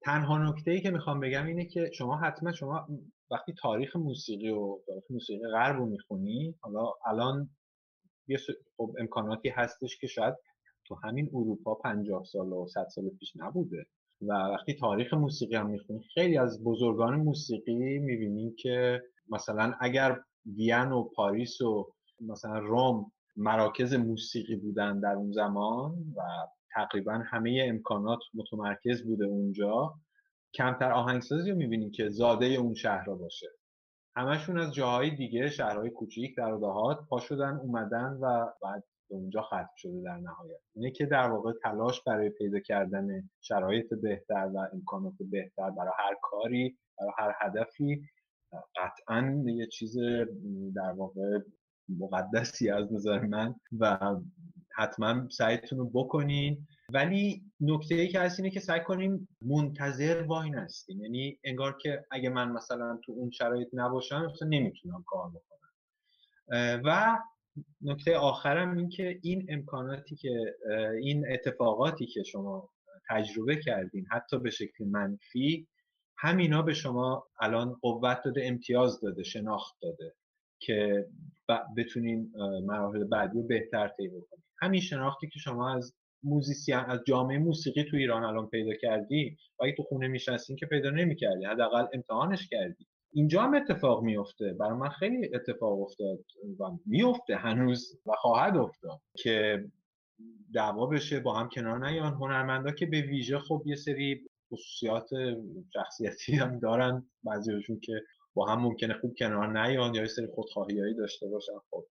تنها نکته ای که می‌خوام بگم اینه که شما حتما شما وقتی تاریخ موسیقی و تاریخ موسیقی غرب رو می‌خونی حالا الان یه خب امکاناتی هستش که شاید تو همین اروپا 50 سال و 100 سال پیش نبوده. و وقتی تاریخ موسیقی هم می‌خونی خیلی از بزرگان موسیقی می‌بینیم که مثلا اگر وین و پاریس و مثلا روم مراکز موسیقی بودن در اون زمان و تقریبا همه امکانات متمرکز بوده اونجا کمتر آهنگسازی رو می‌بینیم که زاده اون شهر باشه. همشون از جاهای دیگه شهرهای کوچیک در دهات پا شدن اومدن و بعد به اونجا ختم شده در نهایت. اینه که در واقع تلاش برای پیدا کردن شرایط بهتر و امکانات بهتر برای هر کاری برای هر هدفی قطعا یه چیز در واقع مقدسی از نظر من و حتما سعیتون رو بکنین. ولی نکته ای که هست اینه که سعی کنیم منتظر وای نستیم. یعنی انگار که اگه من مثلا تو اون شرایط نباشم مثلا نمی‌تونم کار بکنم. و نکته آخرم این که این امکاناتی که این اتفاقاتی که شما تجربه کردین حتی به شکل منفی همینا به شما الان قوت داده امتیاز داده شناخت داده که بتونین مراحل بعدی رو بهتر طی بکنید همین شناختی که شما از موزیسین از جامعه موسیقی تو ایران الان پیدا کردی و اگه تو خونه میشستین که پیدا نمی‌کردی حداقل امتحانش کردی اینجا هم اتفاق میفته برای من خیلی اتفاق افتاد و میفته هنوز و خواهد افتاد که دعوا بشه با هم کنار نیان. هنرمندا که به ویژه خب یه سری خصوصیات شخصیتی هم دارن بعضیشون که با هم ممکنه خوب کنار نیان یا یه سری خودخواهیایی داشته باشن خب.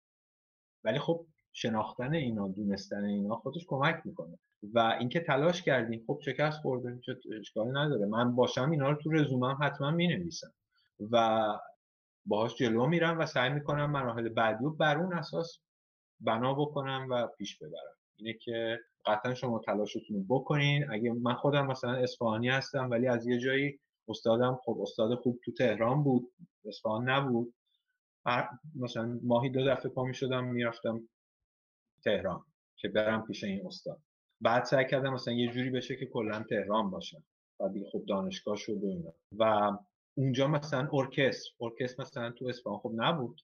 ولی خب شناختن اینا دونستن اینا خودش کمک می‌کنه. و اینکه تلاش کردیم خب شکست خورده چه اشکالی نداره. من باشم اینا رو تو رزومم حتما می‌نویسم. و باهاش جلو میرم و سعی می‌کنم مراحل بعدی رو بر اون اساس بنا بکنم و پیش ببرم. اینه که قطعا شما تلاشتون رو بکنین. اگه من خودم مثلا اصفهانی هستم ولی از یه جایی استادم خب استاد خوب تو تهران بود اصفهان نبود. مثلا ماهی دو دفعه پا می شدم می‌رفتم تهران که برم پیش این استاد. بعد سعی کردم مثلا یه جوری بشه که کلا تهران باشم. و دیگه خب دانشگاه شد و و اونجا مثلا ارکستر ارکستر مثلا تو اصفهان خب نبود.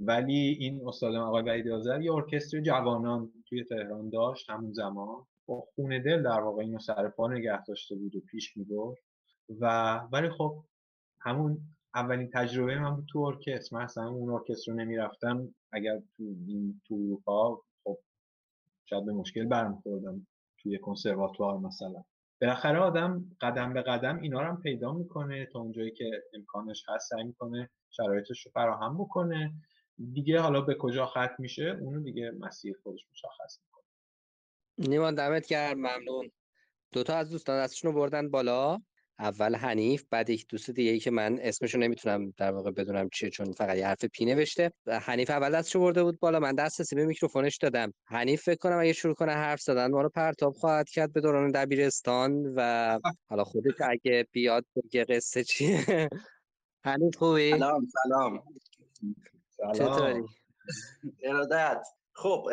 ولی این استاد آقای وحید آذر یه ارکستر جوانان توی تهران داشت همون زمان. با خونه دل در واقع اینو سر پا نگه داشته بود و پیش می‌برد. و ولی خب همون اولین تجربه من بود تو ارکستر. من اصلا اون ارکستر رو نمی‌رفتم. اگر تو این تو اروپا خب شاید به مشکل برمیخوردم توی کنسرواتوار مثلا. بالاخره آدم قدم به قدم اینا رو هم پیدا می‌کنه تا اونجایی که امکانش هست سعی می‌کنه شرایطش رو فراهم بکنه. دیگه حالا به کجا ختم میشه؟ اونو دیگه مسیر خودش مشخص می‌کنه. نیمان دمت گرم ممنون. دوتا از دوستان دستشون رو بردن بالا. اول حنیف بعد یک دوست دیگه ای که من اسمشو نمی‌تونم در واقع بدونم چیه چون فقط یه حرف پی نوشته. حنیف اول دستشو برده بود بالا. من دست به میکروفونش دادم. حنیف فکر کنم اگه شروع کنه حرف زدن ما رو پرتاب خواهد کرد به دوران دبیرستان و حالا خودش اگه بیاد بگه قصه چیه. حنیف خوبی؟ سلام سلام. چطوری؟ ارادت. خب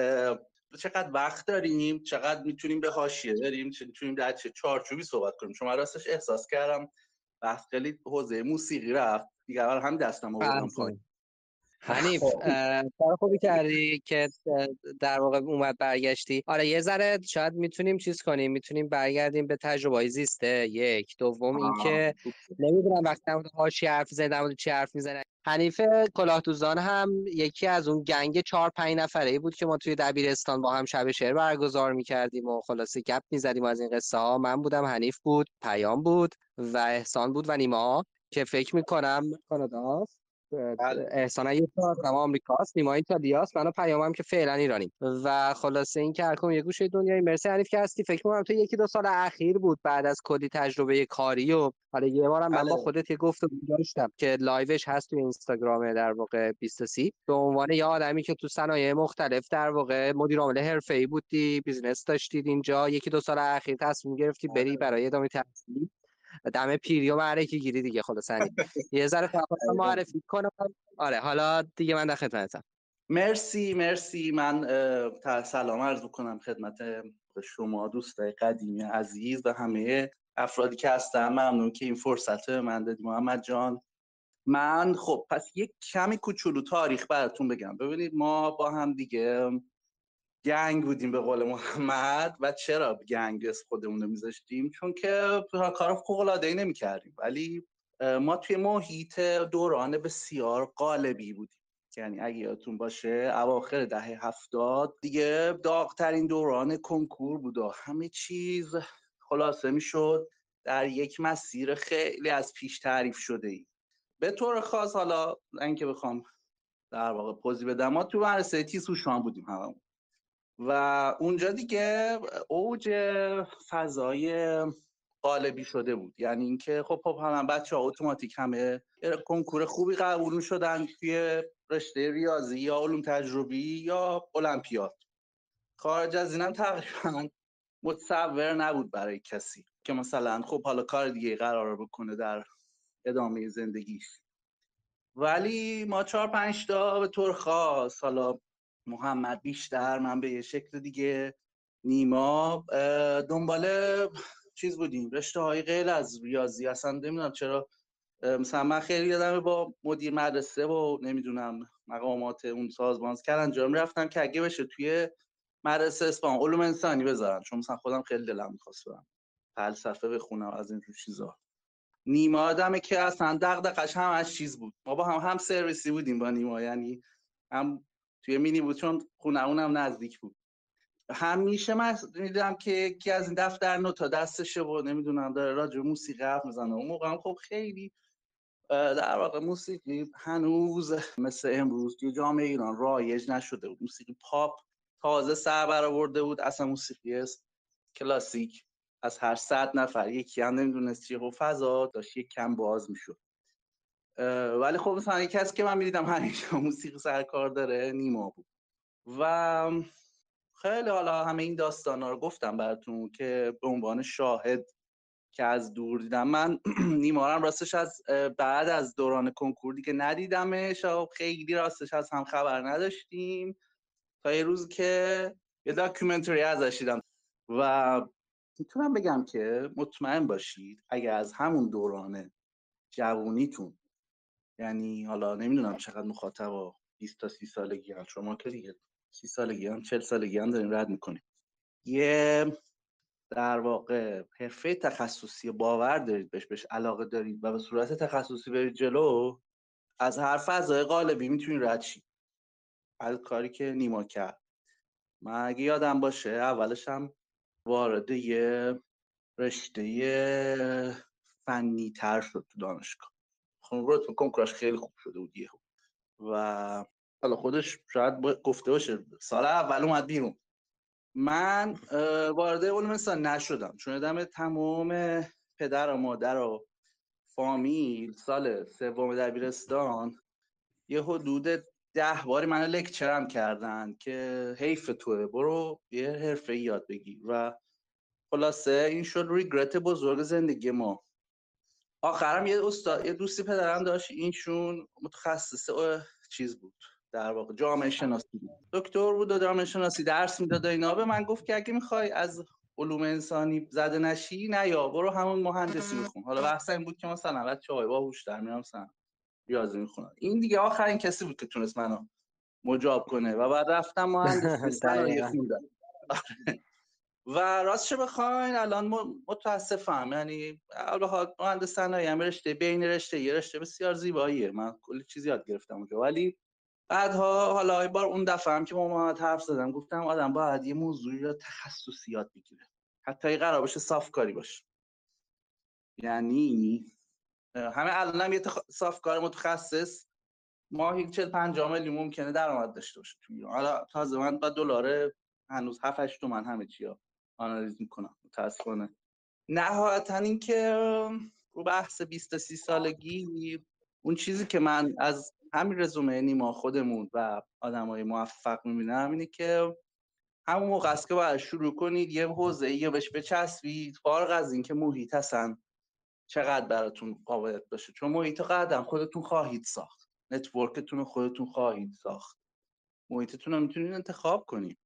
چقدر وقت داریم چقدر می‌تونیم به حاشیه بریم چه می‌تونیم در چه چارچوبی صحبت کنیم. چون من راستش احساس کردم بحث خیلی حوزه موسیقی رفت. دیگه هم دستم آوردم پایین. حنیف خب. کار خوبی کردی که در واقع اومد برگشتی؟ آره یه ذره شاید می‌تونیم چیز کنیم می‌تونیم برگردیم به تجربه زیسته. یک. دوم اینکه نمی‌دونم وقتی در هاشی حرف زدن چی حرف می‌زنه حنیف کلاهدوزان هم یکی از اون گنگ چهار پنج نفره ای بود که ما توی دبیرستان با هم شب شعر برگزار می‌کردیم و خلاصه گپ می‌زدیم از این قصه ها. من بودم حنیف بود پیام بود و احسان بود و نیما که فکر می‌کنم کاناداست بله. احسان یه نما آمریکاست نیما ایتالیاست منو پیامم که فعلا ایرانیم. و خلاصه این که هر یه گوشه دنیای مرسی حنیف که هستی. فکر کنم تو یکی دو سال اخیر بود بعد از کلی تجربه کاری و حالا یه بارم من با بله. خودت یه گفت داشتم که live ش هست تو اینستاگرام در واقع 23 به عنوان یه آدمی که تو صنایع مختلف در واقع مدیر عامل حرفه‌ای بودی business داشتید اینجا. یکی دو سال اخیر تصمیم گرفتی بری آره. برای ادامه تحصیل دم پیری و معرکه گیری دیگه خلاص یه ذره معرفی کنم. آره حالا دیگه من در خدمتم مرسی مرسی. من سلام عرض بکنم خدمت شما دوستای قدیمی عزیز و همه افرادی که هستن. ممنون که این فرصت من دادی محمد جان. من خب پس یک کمی کوچولو تاریخ براتون بگم. ببینید ما با هم دیگه گنگ بودیم به قول محمد و چرا گنگ خودمون رو میذاشتیم؟ چون که کار فوق العاده ای نمی‌کردیم. ولی ما توی محیط دوران بسیار قالبی بودیم. یعنی اگه یادتون باشه اواخر دهه هفتاد دیگه داغترین دوران کنکور بود و همه چیز خلاصه می‌شد. در یک مسیر خیلی از پیش تعریف شده ای به طور خاص حالا اینکه بخوام در واقع پوزی بدم ما تو مدرسه تیسوشان بودیم همون و اونجا دیگه اوج فضای قالبی شده بود. یعنی اینکه خب خب هم بچه ها اتوماتیک همه کنکور خوبی قبول شدن توی رشته ریاضی یا علوم تجربی یا المپیاد. خارج از اینم تقریبا متصور نبود برای کسی که مثلا خب حالا کار دیگه قرار بکنه در ادامه زندگیش. ولی ما چهار پنج تا به طور خاص حالا محمد بیشتر من به یه شکل دیگه نیما دنبال چیز بودیم رشته های غیر از ریاضی اصلا نمی‌دونم چرا. مثلا من خیلی یادم با مدیر مدرسه و نمی‌دونم مقامات اون سازمان کرد انجام رفتم که اگه بشه توی مدرسه اسپان علوم انسانی بذارن چون مثلا خودم خیلی دلم می‌خواست برم فلسفه بخونم از این چیزا. نیما آدمه که اصلا دغدغش هم از چیز بود. ما با هم هم سرویسی بودیم با نیما یعنی هم توی مینی بود چون خونه اونم نزدیک بود. همیشه من می‌دونم که یکی از این دفتر نوتا دستشه و نمی‌دونم داره راجع موسیقی حرف می‌زنه. اون موقع هم خب خیلی در واقع موسیقی هنوز مثل امروز توی جامعه ایران رایج نشده بود. موسیقی پاپ تازه سر برآورده بود. اصلا موسیقی است کلاسیک از هر صد نفر. یکی هم نمی‌دونست چیه و فضا داشت یک کم باز می‌شد. ولی خب مثلا یکی کسی که من می‌دیدم همیشه موسیقی سر کار داره نیما بود. و خیلی حالا همه این داستان ها رو گفتم براتون که به عنوان شاهد که از دور دیدم. من نیمارم راستش از بعد از دوران کنکور دیگه ندیدمش خیلی راستش از هم خبر نداشتیم. تا یه روز که یه داکیومنتری ازش دیدم. و می‌تونم بگم که مطمئن باشید اگر از همون دوران جوونیتون یعنی حالا نمی‌دونم چقدر مخاطب 20 تا 30 سالگی هم. شما که دیگه 30 سالگی هم 40 سالگی هم داریم رد می‌کنیم یه در واقع حرفه تخصصی باور دارید بهش بهش علاقه دارید و به صورت تخصصی برید جلو از هر فضای قالبی می‌تونید رد شید از کاری که نیما کرد. من اگه یادم باشه اولش هم وارد یه رشته فنی تر شد تو دانشگاه. خب رتبه کنکوراش خیلی خوب شده بود یهو. و حالا خودش شاید گفته باشه سال اول اومد بیرون. من وارد علوم انسان نشدم چون دم تمام پدر و مادر و فامیل سال سوم دبیرستان یه حدود ده باری منو لکچرم کردن که حیف توه برو یه حرفه یاد بگیر. و خلاصه این شد ریگرت بزرگ زندگی ما. آخرم یه استاد یه دوستی پدرم داشت اینشون متخصص چیز بود. در واقع جامعه شناسی دکتر بود و جامعه شناسی درس می‌داد اینا. به من گفت که اگه می‌خوای از علوم انسانی زده نشی نه یا برو همون مهندسی بخون حالا بحث این بود که مثلا بچه های باهوش در میام مثلا ریاضی می‌خونن این دیگه آخرین کسی بود که تونست منو مجاب کنه. و بعد رفتم مهندسی صنایع خوندم و راستش بخواین الان متاسفم. یعنی حال مهندس صنایع هم رشته بین رشته یه رشته بسیار زیباییه. من کلی چیزی یاد گرفتم اونجا. ولی بعدها حالا بار اون دفعه هم که با محمد حرف زدم گفتم آدم باید یه موضوعی رو تخصصی یاد بگیره. حتی قرار باشه صافکاری باشه. یعنی همه الان هم یه تخ... صافکار متخصص ماهی 40 50 میلیون ممکنه درآمد داشته باشه حالا تازه من با دلار هنوز 7 8 تومن همه چیا آنالیز می‌کنم. متاسفانه. نهایتا اینکه رو بحث 20 تا 30 سالگی اون چیزی که من از همین رزومه نیما خودمون و آدمای موفق می‌بینم اینه که همون موقع است که باید شروع کنید یه حوزه یا بهش بچسبید. فارغ از اینکه محیط هستن چقدر براتون قابلیت باشه. چون محیط قدم خودتون خواهید ساخت. network تون خودتون خواهید ساخت. محیطتون رو می‌تونید انتخاب کنید.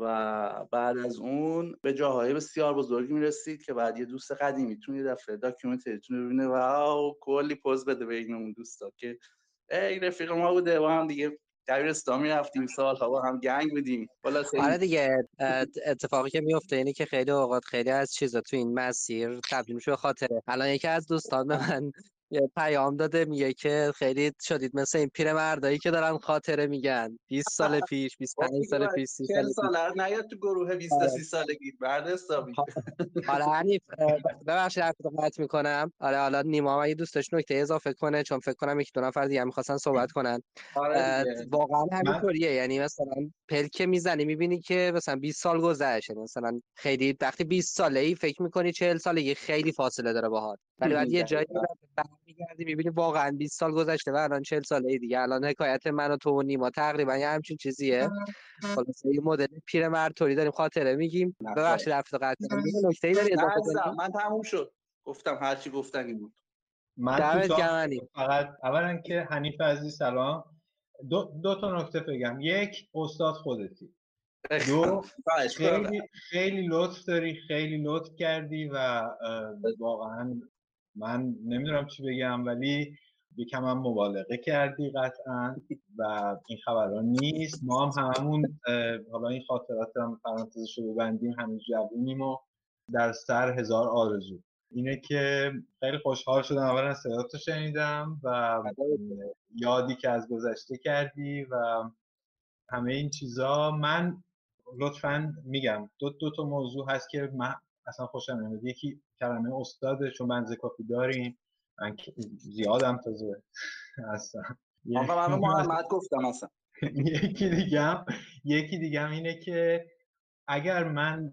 و بعد از اون به جاهای بسیار بزرگی می‌رسید که بعد یه دوست قدیمیتون یه دفعه documentary تون رو ببینه و کلی پوز بده به این اون دوستا که ای رفیق ما بوده با هم دیگه دبیرستان می‌رفتیم سال با هم گنگ بودیم. آره دیگه اتفاقی که میفته اینه که خیلی اوقات خیلی از چیزا تو این مسیر تبدیل میشه به خاطره. الان یکی از دوستان به من یه پیام داده میگه که خیلی شدید مثل این پیرمردایی که دارن خاطره میگن. 20 سال پیش 25 سال پیش 30 سال پیش. نیاد تو گروه 20 تا 30 سالگی. بعد حسابی. حالا حنیف ببخشید حرف قطع می‌کنم. آره حالا نیما یه دوستش نکته اضافه کنه چون فکر کنم یک دو نفر دیگه می‌خواستن صحبت کنن. آره واقعا همینطوریه. یعنی مثلا پلکه می‌زنی می‌بینی که مثلا 20 سال گذشته. مثلا خیلی وقتی 20 ساله ای فکر می‌کنی 40 سالگی خیلی فاصله داره باهات. ولی بعد یه جایی میگردی می‌بینی واقعا 20 سال گذشته و الان 40 ساله دیگه. الان حکایت من و تو و نیما تقریبا یه همچین چیزیه. خلاص یه مدل پیرمرد طوری داریم خاطره میگیم. ببخشید رفت قطع یه نکته‌ای داری اضافه من تموم شد. گفتم هر چی گفتنی بود. من فقط اولا که حنیف عزیز سلام. دو, دو تا نکته بگم. یک استاد خودتی. دو خیلی خیلی لطف داری خیلی لطف کردی و واقعا من نمی‌دونم چی بگم ولی یکم هم مبالغه کردی قطعا و این خبرها نیست. ما هم همون حالا این خاطرات هم پرانتزش رو ببندیم هنوز جوونیم و در سر هزار آرزو. اینه که خیلی خوشحال شدم اولا صداتو شنیدم و یادی که از گذشته کردی و همه این چیزا. من لطفا میگم دو, دو تا موضوع هست که من اصلا خوشم نمیاد. یکی کلمه استاده چون بنز کافی داریم. من زیادم تازه هستم. آقا من محمد گفتم اصلا. یکی دیگه یکی دیگه اینه که اگر من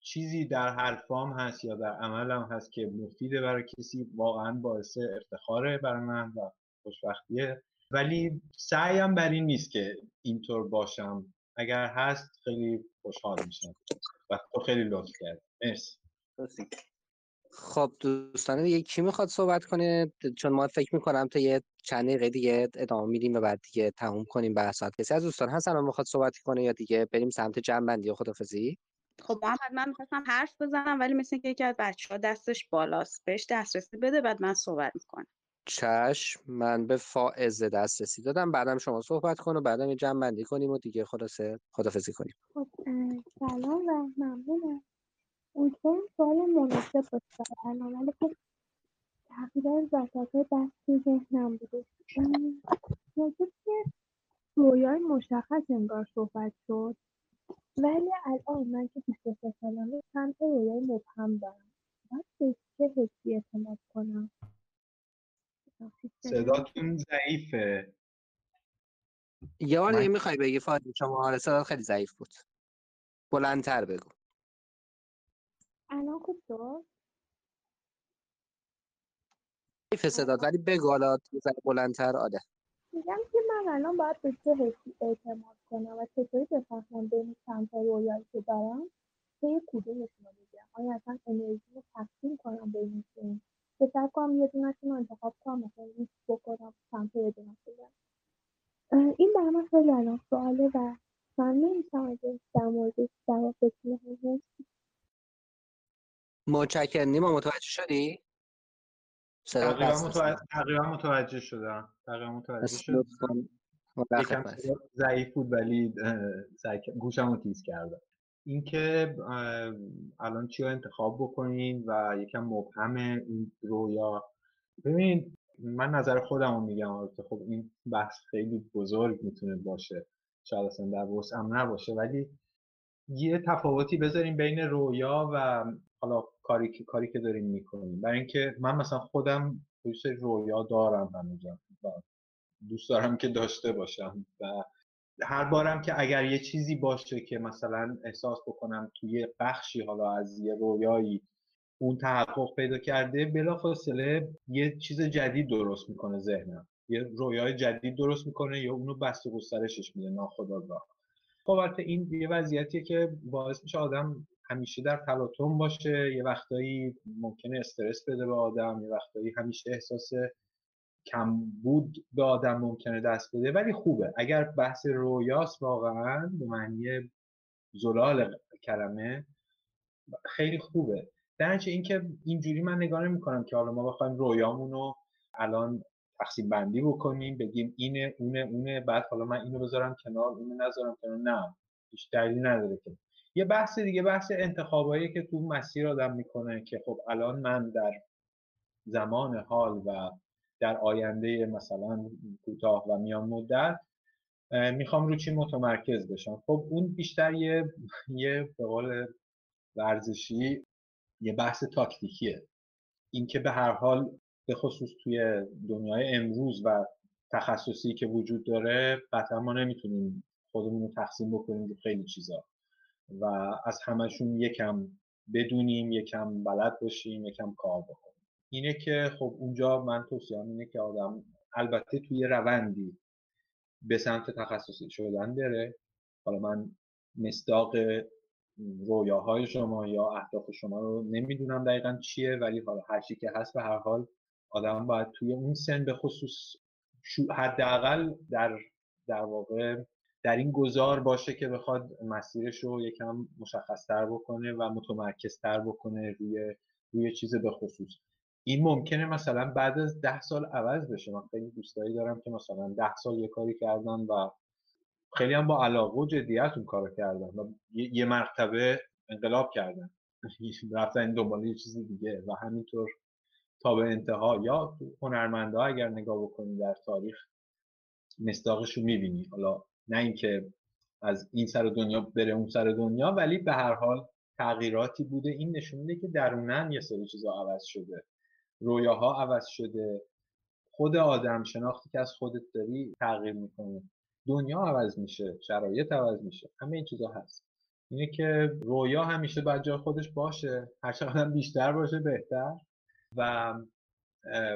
چیزی در حرفام هست یا در عملم هست که مفیده برای کسی واقعا باعث افتخاره برای من و خوشبختیه. ولی سعیم بر این نیست که اینطور باشم. اگر هست خیلی خوشحال میشم. و تو خیلی لطف کرد مرسی. خب دوستان دیگه کی می‌خواد صحبت کنه؟ چون ما فکر می‌کنم تا یه چند دقیقه دیگه ادامه میدیم و بعد دیگه تموم کنیم بحثات کسی از دوستان هستن می‌خواد صحبت کنه یا دیگه بریم سمت جمع بندی و خدافزی؟ خب محمد من می‌خواستم حرف بزنم ولی مثل که یکی از بچه ها دستش بالاست بهش دسترسی بده بعد من صحبت می‌کنم. چشم من به فائزه دسترسی دادم بعدم شما صحبت کن و بعدم یه جمع بندی کنیم و دیگه خلاصه خدافزی کنیم. خب سلام و ممنونم. امیدوارم سوال مناسب باشه. الان ولی خب تقریبا وسط بحث تو ذهنم بوده. راجع که رویای مشخص انگار صحبت شد. ولی الان من که 23 سالمه چند تا رویای مبهم دارم. باید به چه حسی اعتماد کنم؟ صداتون ضعیفه. یه بار دیگه می‌خوای بگی فاطمه شما آره صدات خیلی ضعیف بود. بلندتر بگو. الان خوب شد؟ ضعیف صدات ولی بگو حالا بلندتر. آره. میگم که من الان باید به چه حسی اعتماد کنم و چطوری بفهمم بین چند تا رویایی که دارم؟ طی کدومشون رو بگیرم آیا اصلا انرژی رو تقسیم کنم بینشون که سعی کنم یه دونهشون رو انتخاب کنم مثلا لیست بکنم سمت یه دونه بگم این برای من خیلی الان سواله و من نمی‌تونم اگه در موردش جواب بدونم متشکرم. نیما متوجه شدی؟ تقریبا متوجه, تقریبا متوجه شدم. تقریبا متوجه شدم. یکم ضعیف بود ولی گوشم رو تیز کردم. اینکه الان چی رو انتخاب بکنین و یکم مبهم این رویا. ببینید من نظر خودم رو میگم خب این بحث خیلی بزرگ می‌تونه باشه. شاید اصلا در وسعم نباشه ولی یه تفاوتی بذاریم بین رویا و حالا کاری که کاری که داریم می‌کنیم. برای اینکه من مثلا خودم دوست رویا دارم هنوزم و دوست دارم که داشته باشم و هر بارم که اگر یه چیزی باشه که مثلا احساس بکنم توی بخشی حالا از یه رویایی اون تحقق پیدا کرده بلافاصله یه چیز جدید درست می‌کنه ذهنم. یه رویای جدید درست می‌کنه یا اونو بست و گسترشش میده ناخودآگاه. خب البته این یه وضعیتیه که باعث میشه آدم همیشه در تلاطم باشه. یه وقتایی ممکنه استرس بده به آدم یه وقتایی همیشه احساس کمبود به آدم ممکنه دست بده ولی خوبه. اگر بحث رویاست واقعا به معنی زلال کلمه خیلی خوبه. در اینکه اینجوری من نگاه نمی کنم که حالا ما بخوایم رویامون رو الان تقسیم بندی بکنیم بگیم اینه اونه اونه بعد حالا من اینو بذارم کنار اونو نذارم کنار. نه هیچ دلیلی نداره که. یه بحث دیگه بحث انتخابایی که تو مسیر آدم می‌کنه که خب الان من در زمان حال و در آینده مثلا کوتاه و میان مدت می‌خوام رو چی متمرکز بشم؟ خب اون بیشتر یه یه به قول ورزشی یه بحث تاکتیکیه. اینکه به هر حال به خصوص توی دنیای امروز و تخصصی که وجود داره قطعا ما نمی‌تونیم خودمون رو تقسیم بکنیم رو خیلی چیزا. و از همشون یکم بدونیم یکم بلد باشیم یکم کار بکنیم. اینه که خب اونجا من توصیهم اینه که آدم البته توی روندی به سمت تخصصی شدن بره. حالا من مصداق رویاهای شما یا اهداف شما رو نمی‌دونم دقیقا چیه ولی حالا هر چی که هست به هر حال آدم باید توی اون سن به خصوص حداقل در در واقع در این گذار باشه که بخواد مسیرش رو یکم مشخصتر بکنه و متمرکزتر بکنه روی روی چیز به خصوص. این ممکنه مثلا بعد از ده سال عوض بشه. من خیلی دوستایی دارم که مثلا ده سال یه کاری کردن و خیلی هم با علاقه و جدیت اون کارو کردن و یه مرتبه انقلاب کردن. رفتن دنبال یه چیز دیگه و همینطور تا به انتها. یا هنرمنده اگر نگاه بکنی در تاریخ مصداقش رو می‌بینی. حالا نه اینکه از این سر دنیا بره اون سر دنیا ولی به هر حال تغییراتی بوده. این نشون میده که درونن یه سری چیزا عوض شده. رویاها عوض شده. خود آدم شناختی که از خودت داری تغییر می‌کنه. دنیا عوض میشه شرایط عوض میشه. همه این چیزا هست. اینه که رویا همیشه باید جای خودش باشه. هر چقدر بیشتر باشه بهتر. و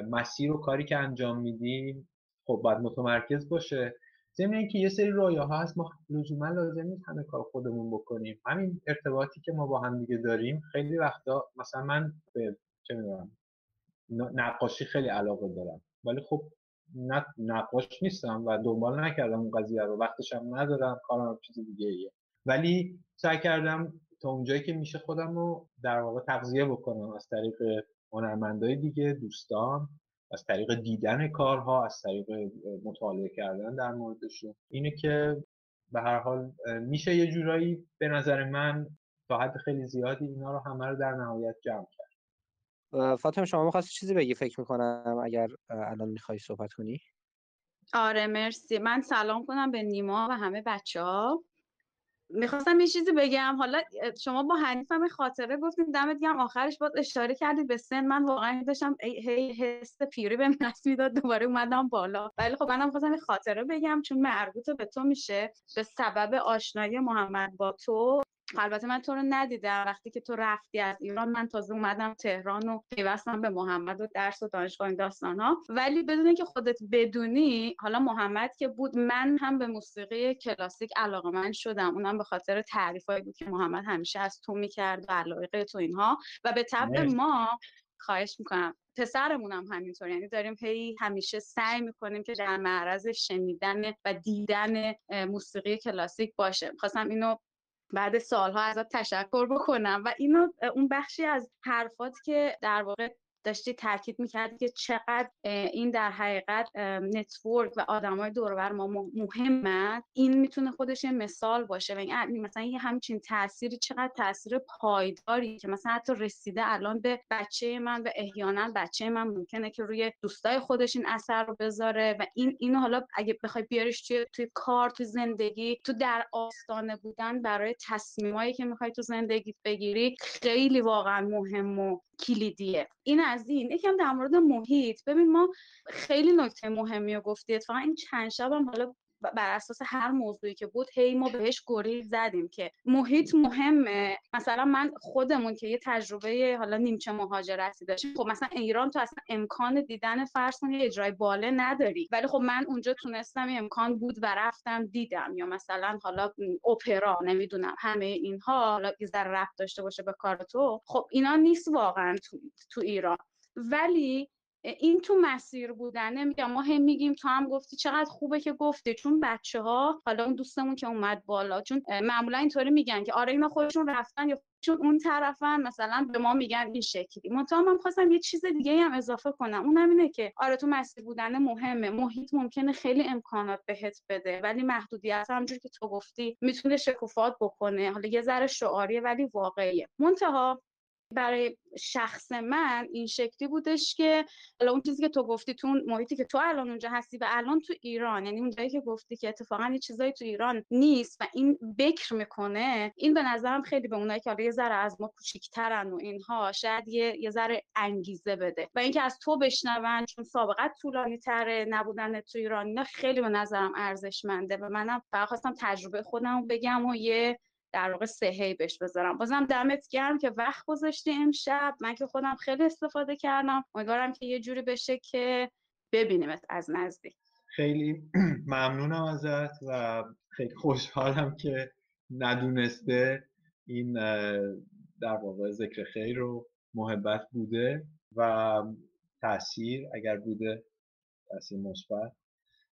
مسیر و کاری که انجام میدیم خب باید متمرکز باشه. ضمن اینکه یه سری رویاها هست ما لزوما لازم نیست همه کار خودمون بکنیم. همین ارتباطی که ما با هم دیگه داریم خیلی وقتا مثلا من به چه می‌دونم نقاشی خیلی علاقه دارم. ولی خب نه نقاش نیستم و دنبال نکردم اون قضیه رو. وقتش هم ندارم کارم چیز دیگه ایه ولی سعی کردم تا اونجایی که میشه خودم رو در واقع تغذیه بکنم از طریق هنرمندای دیگه دوستان. از طریق دیدن کارها از طریق مطالعه کردن در موردشون اینه که به هر حال میشه یه جورایی به نظر من تا حد خیلی زیادی اینا رو همه رو در نهایت جمع کرد. فاطمه شما می‌خواستی چیزی بگی؟ فکر می‌کنم اگر الان می‌خوای صحبت کنی. آره مرسی. من سلام کنم به نیما و همه بچه ها می‌خواستم یه چیزی بگم. حالا شما با حنیف هم خاطره گفتیم دمت گرم. آخرش باید اشاره کردید به سن. من واقعا داشتم هی حس پیری به دست می‌داد. دوباره اومدم بالا. ولی خب منم خواستم خاطره بگم چون مربوط به تو میشه. به سبب آشنایی محمد با تو. البته من تو رو ندیدم. وقتی که تو رفتی از ایران من تازه اومدم تهران و پیوستم به محمد و درس و دانشگاه این داستان ها ولی بدون که خودت بدونی حالا محمد که بود من هم به موسیقی کلاسیک علاقه من شدم. اونم به خاطر تعریفایی بود که محمد همیشه از تو می‌کرد و علاقه تو اینها. و به تبع ما خواهش می‌کنم پسرمون هم همینطور. یعنی داریم هی همیشه سعی می‌کنیم که در معرض شنیدن و دیدن موسیقی کلاسیک باشه. خواستم اینو بعد سالها ازت تشکر بکنم. و اینو اون بخشی از حرفات که در واقع داشتی تاکید می‌کردی که چقدر این در حقیقت network و آدمای دور ما مهمه این می‌تونه خودش یه مثال باشه. و این مثلا یه همچین تاثیری چقدر تاثیر پایداری که مثلا حتی رسیده الان به بچه من و احیانا بچه من ممکنه که روی دوستای خودش این اثر رو بذاره. و این اینو حالا اگه بخوای بیاریش توی توی کار تو زندگی تو در آستانه بودن برای تصمیمایی که می‌خوای تو زندگیت بگیری خیلی واقعا مهم و کلیدیه. این از این. یکم در مورد محیط. ببین ما خیلی نکته مهمی رو گفتی اتفاقا. این چند شب هم حالا بر اساس هر موضوعی که بود هی ما بهش گریز زدیم که محیط مهمه. مثلا من خودمون که یه تجربه حالا نیمچه مهاجرتی داشتیم خب مثلا ایران تو اصلا امکان دیدن فرض یه اجرای باله نداری. ولی خب من اونجا تونستم امکان بود و رفتم دیدم. یا مثلا حالا اپرا نمی‌دونم همه اینها حالا یه رفت داشته باشه به کار تو. خب اینا نیست واقعا تو, تو ایران. ولی این تو مسیر بودنه. میگم ما هم میگیم تو هم گفتی چقدر خوبه که گفتی. چون بچه ها حالا اون دوستمون که اومد بالا چون معمولا اینطوری میگن که آره اینا خودشون رفتن یا چون اون طرفن. مثلا به ما میگن این شکلی. من خواستم یه چیز دیگه هم اضافه کنم. اونم اینه که آره تو مسیر بودن مهمه. محیط ممکنه خیلی امکانات بهت بده ولی محدودیت همونجوری که تو گفتی می‌تونه شکوفات بکنه. حالا یه ذره شعاریه ولی واقعیه. منتها برای شخص من این شکلی بودش که حالا اون چیزی که تو گفتی تو اون محیطی که تو الان اونجا هستی و الان تو ایران یعنی اون جایی که گفتی که اتفاقا یه چیزایی تو ایران نیست و این بکر می‌کنه این به نظرم خیلی به اونایی که حالا یه ذره از ما کوچیک‌ترن و اینها شاید یه یه ذره انگیزه بده. و اینکه از تو بشنون چون سابقت طولانی تره نبودن تو ایران اینا خیلی به نظرم ارزشمنده و منم فقط خواستم تجربه خودم بگم و یه در واقع سهی بهش بذارم. بازم دمت گرم که وقت گذاشتی امشب. من که خودم خیلی استفاده کردم. امیدوارم که یه جوری بشه که ببینیمت از نزدیک. خیلی ممنونم ازت و خیلی خوشحالم که ندونسته این در واقع ذکر خیر و محبت بوده و تاثیر اگر بوده تاثیر مثبت.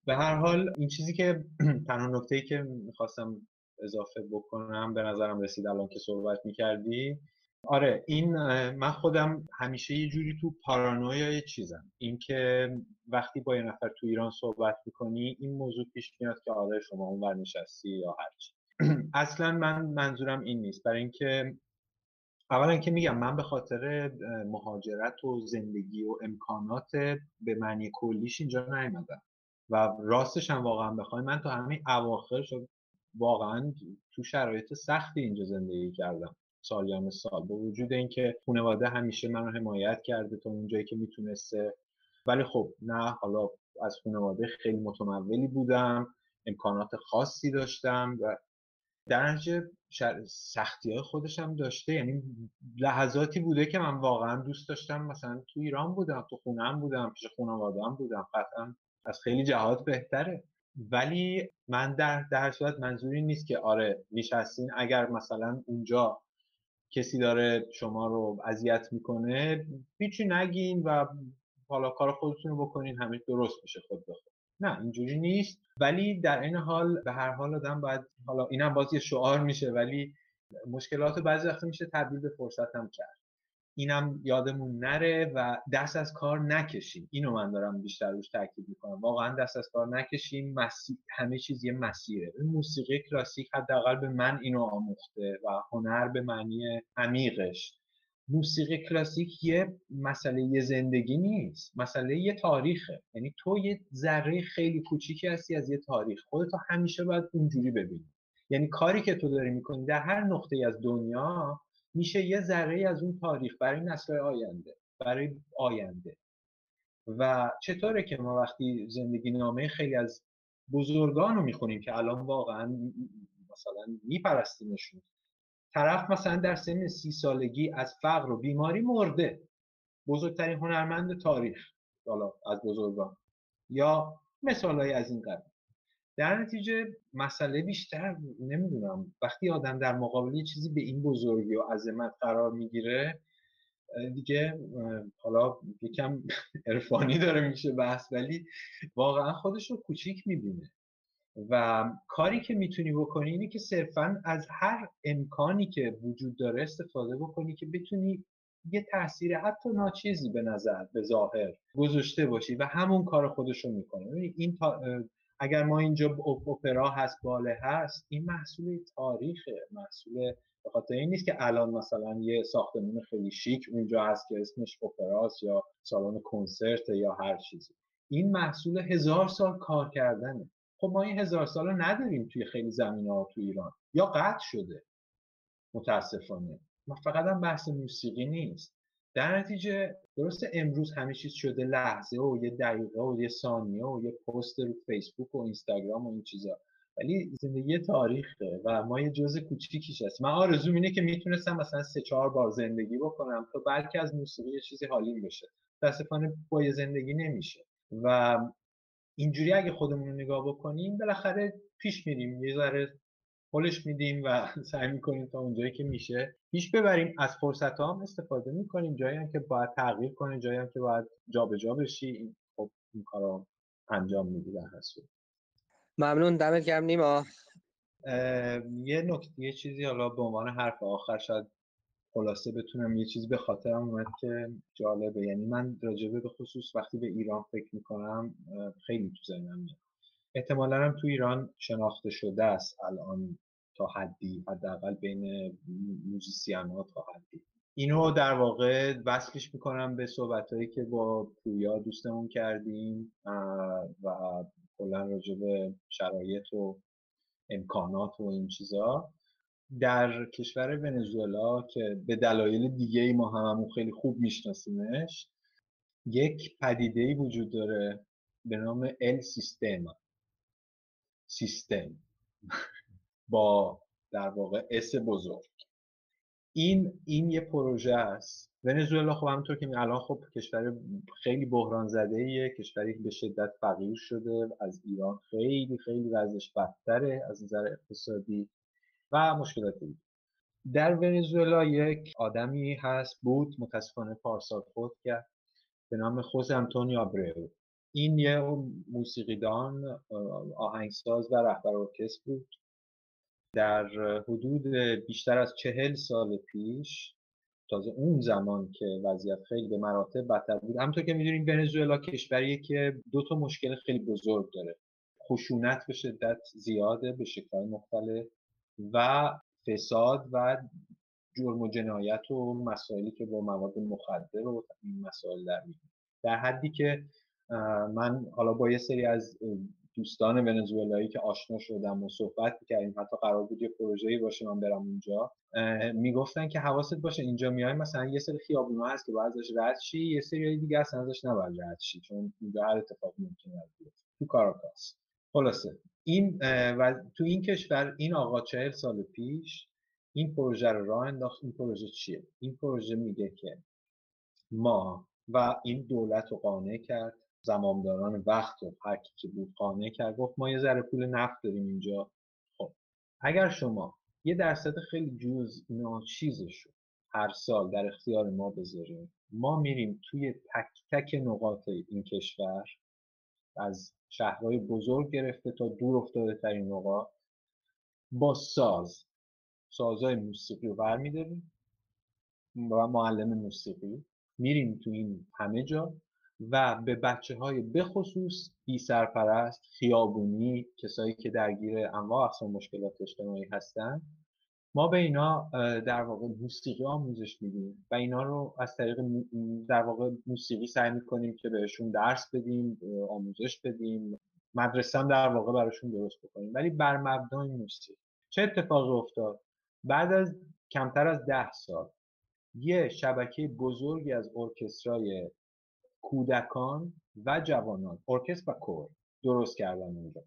به هر حال این چیزی که تنها نکته ای که می‌خواستم اضافه بکنم به نظرم رسید الان که صحبت می‌کردی. آره این من خودم همیشه یه جوری تو پارانویا چیزم. اینکه وقتی با یه نفر تو ایران صحبت می‌کنی این موضوع پیش میاد که آره شما اونور نشستی یا هرچی اصلا من منظورم این نیست. برای اینکه اولا که میگم من به خاطر مهاجرت و زندگی و امکانات به معنی کلیش اینجا نیومدم. و راستش هم واقعا بخوای من تو همین اواخر واقعا تو شرایط سختی اینجا زندگی کردم. سالیان سال. با وجود اینکه خانواده همیشه منو حمایت کرده تا اونجایی که می‌تونسته. ولی خب نه حالا از خانواده خیلی متمولی بودم. امکانات خاصی داشتم و در نتیجه سختی های خودشم داشته. یعنی لحظاتی بوده که من واقعا دوست داشتم. مثلا تو ایران بودم تو خونم بودم پیش خانوادم بودم. قطعا از خیلی جهات بهتره. ولی من در در صورت منظوری نیست که آره میشستین اگر مثلا اونجا کسی داره شما رو اذیت می‌کنه هیچی نگین و حالا کار خودتون رو بکنین همه درست میشه خود به خود. نه اینجوری نیست. ولی در این حال به هر حال آدم باید حالا اینم باز یه شعار میشه ولی مشکلات بعضی وقت میشه تبدیل به فرصت هم کرد. اینم یادمون نره و دست از کار نکشیم. اینو من دارم بیشتر روش تاکید می‌کنم. واقعا دست از کار نکشیم. مسیر همه چیز یه مسیره. موسیقی کلاسیک حداقل به من اینو آموخته و هنر به معنی عمیقش. موسیقی کلاسیک یه مسئله یه زندگی نیست. مسئله یه تاریخه. یعنی تو یه ذره خیلی کوچیکی هستی از یه تاریخ. خودتو همیشه باید اونجوری ببینی. یعنی کاری که تو داری می‌کنی در هر نقطه از دنیا میشه یه ذره از اون تاریخ برای نسل آینده برای آینده. و چطوره که ما وقتی زندگی نامه خیلی از بزرگان رو می‌خونیم که الان واقعا مثلا میپرستیمشون. طرف مثلا در سن سی سالگی از فقر و بیماری مرده. بزرگترین هنرمند تاریخ حالا از بزرگان. یا مثال از این قبیل. در نتیجه مسئله بیشتر نمی‌دونم. وقتی آدم در مقابل چیزی به این بزرگی و عظمت قرار می‌گیره دیگه حالا یکم عرفانی داره میشه بحث ولی واقعا خودش رو کوچیک می‌بینه. و کاری که می‌تونی بکنی اینه که صرفا از هر امکانی که وجود داره استفاده بکنی که بتونی یه تاثیر حتی ناچیزی به نظر به ظاهر گذاشته باشی و همون کار خودش رو می‌کنه. این تا اگر ما اینجا اپرا هست باله هست این محصول تاریخه. محصول به خاطر این نیست که الان مثلا یه ساختمون خیلی شیک اونجا هست که اسمش اپراست یا سالن کنسرت یا هر چیزی. این محصول هزار سال کار کردنه. خب ما این هزار سال رو نداریم توی خیلی زمین ها تو ایران. یا قطع شده. متاسفانه. ما فقط هم بحث موسیقی نیست. در نتیجه درست امروز همه چیز شده لحظه و یه دقیقه و یه ثانیه و یه پست رو فیسبوک و اینستاگرام و این چیزا. ولی زندگی تاریخه و ما یه جزء کوچیکیش هست من آرزوم اینه که می‌تونستم مثلا سه چهار بار زندگی بکنم تا بلکه از موسیقی یه چیزی حالیم بشه. متاسفانه با یه زندگی نمیشه. و اینجوری اگه خودمون رو نگاه بکنیم بالاخره پیش میریم. یه ذره پلش میدیم و سعی می‌کنیم تا اونجایی که میشه پیش ببریم از فرصت ها هم استفاده می‌کنیم. جایی هم که باید تغییر کنه جایی هم که باید جابجا بشی این خب این کارا انجام میدی در حسود ممنون. دمت گرم نیما. یه نکته یه چیزی حالا به عنوان حرف آخر شاید خلاصه بتونم یه چیزی به خاطرم اومد که جالبه. یعنی من راجبه به خصوص وقتی به ایران فکر می‌کنم خیلی تو ذهنم میاد. احتمالا هم تو ایران شناخته شده است الان تا حدی حداقل بین موزیسین ها تا حدی. اینو در واقع وصلش می‌کنم به صحبت هایی که با پویا دوستمون کردیم و کلا راجع به شرایط و امکانات و این چیزا. در کشور ونزوئلا که به دلایل دیگه ای ما هممون خیلی خوب میشناسیمش یک پدیده ای وجود داره به نام ال سیستما سیستم با در واقع اس بزرگ. این این یه پروژه است. ونزوئلا خب همونطور که الان خب کشور خیلی بحران زده ایه کشوری به شدت فقیر شده از ایران خیلی خیلی وضعش بدتره از نظر اقتصادی و مشکلات دیگه در ونزوئلا یک آدمی هست بود متاسفانه پارسال فوت کرد به نام خوز انتونیو آبرئو این یه موسیقیدان آهنگساز و رهبر ارکستر بود. در حدود بیشتر از چهل سال پیش تازه اون زمان که وضعیت خیلی به مراتب بدتر بود. همونطور که می‌دونیم ونزوئلا کشوریه که دو تا مشکل خیلی بزرگ داره. خشونت به شدت زیاده به شکلهای مختلف و فساد و جرم و جنایت و مسائلی که با مواد مخدر و این مسائل در در حدی که من حالا با یه سری از دوستان ونزوئلایی که آشنا شدم و صحبت کردیم حتی قرار بود یه پروژه‌ای باشه من برم اونجا می‌گفتن که حواست باشه اینجا میای مثلا یه سری خیابونا هست که باید ازش رد شی یه سری دیگه اصلا ازش نباید رد شی چون اینجا هر اتفاق ممکنه بیفته. تو کاراکاس. خلاصه این و تو این کشور این آقا چهل سال پیش این پروژه رو راه انداخت. این پروژه چیه؟ این پروژه میگه که ما و این دولت رو قانع کرد. زمامداران وقت و هر که بود قانع کرد گفت ما یه ذره پول نفت داریم اینجا. خب اگر شما یه درصد خیلی جز ناچیزش رو هر سال در اختیار ما بذاریم ما میریم توی تک تک نقاط این کشور از شهرهای بزرگ گرفته تا دور افتاده ترین نقاط با ساز. سازهای موسیقی رو برمیداریم و معلم موسیقی. میریم تو این همه جا. و به بچه های بخصوص بی سرپرست خیابونی کسایی که درگیر انواع اقسام مشکلات اجتماعی هستن ما به اینا در واقع موسیقی آموزش میدیم و اینا رو از طریق در واقع موسیقی سعی می‌کنیم که بهشون درس بدیم آموزش بدیم. مدرسه هم در واقع براشون درست بکنیم ولی بر مبنای موسیقی. چه اتفاقی افتاد؟ بعد از کمتر از ده سال یه شبکه بزرگی از ارکسترای کودکان و جوانان ارکستر و کور درست کردن اونجا.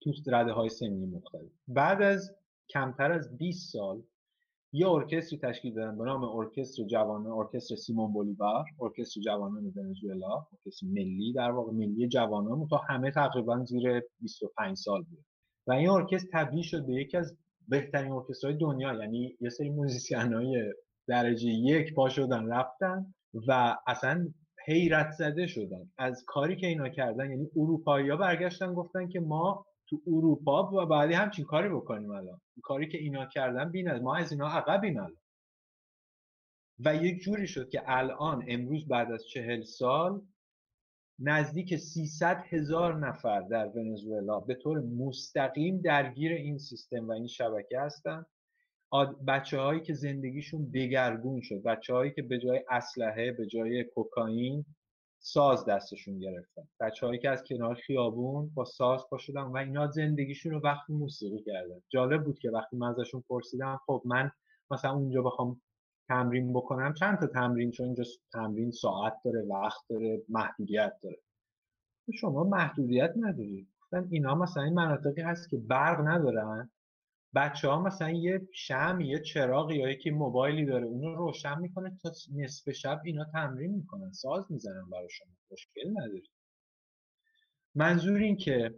تو رده های سنی مختلف. بعد از کمتر از 20 سال یه ارکستری تشکیل دادن به نام ارکستر جوانان ارکستر سیمون بولیوار ارکستر جوانان ونزوئلا ارکستر ملی در واقع ملی جوانان تا همه تقریبا زیر 25 سال بود. و این ارکستر تبدیل شد به یکی از بهترین ارکسترهای دنیا یعنی یه سری موزیسین های درجه یک پا شدن رفتن. و اصلا حیرت زده شدن. از کاری که اینا کردن یعنی اروپایی ها برگشتن گفتن که ما تو اروپا باید همچین کاری بکنیم الان. کاری که اینا کردن ببین ما از اینا عقبیم الان. و یک جوری شد که الان امروز بعد از چهل سال نزدیک 300 هزار نفر در ونزوئلا به طور مستقیم درگیر این سیستم و این شبکه هستن. بچه هایی که زندگیشون دگرگون شد بچه هایی که به جای اسلحه به جای کوکائین ساز دستشون گرفتن. بچه هایی که از کنار خیابون با ساز پا شدن و اینا زندگیشون رو وقتی موسیقی کردن. جالب بود که وقتی من ازشون پرسیدم خب من مثلا اونجا بخوام تمرین بکنم چند تا تمرین؟ چون اینجا تمرین ساعت داره وقت داره محدودیت داره. شما محدودیت ندارید گفتن اینا مثلا این مناطقی هست که برق ندارن. بچه ها مثلا یه شم یه چراغ یا یکی موبایلی داره اونو روشن می‌کنه تا نصف شب اینا تمرین می‌کنن. ساز می‌زنن برای شما. مشکل نداری. منظور این که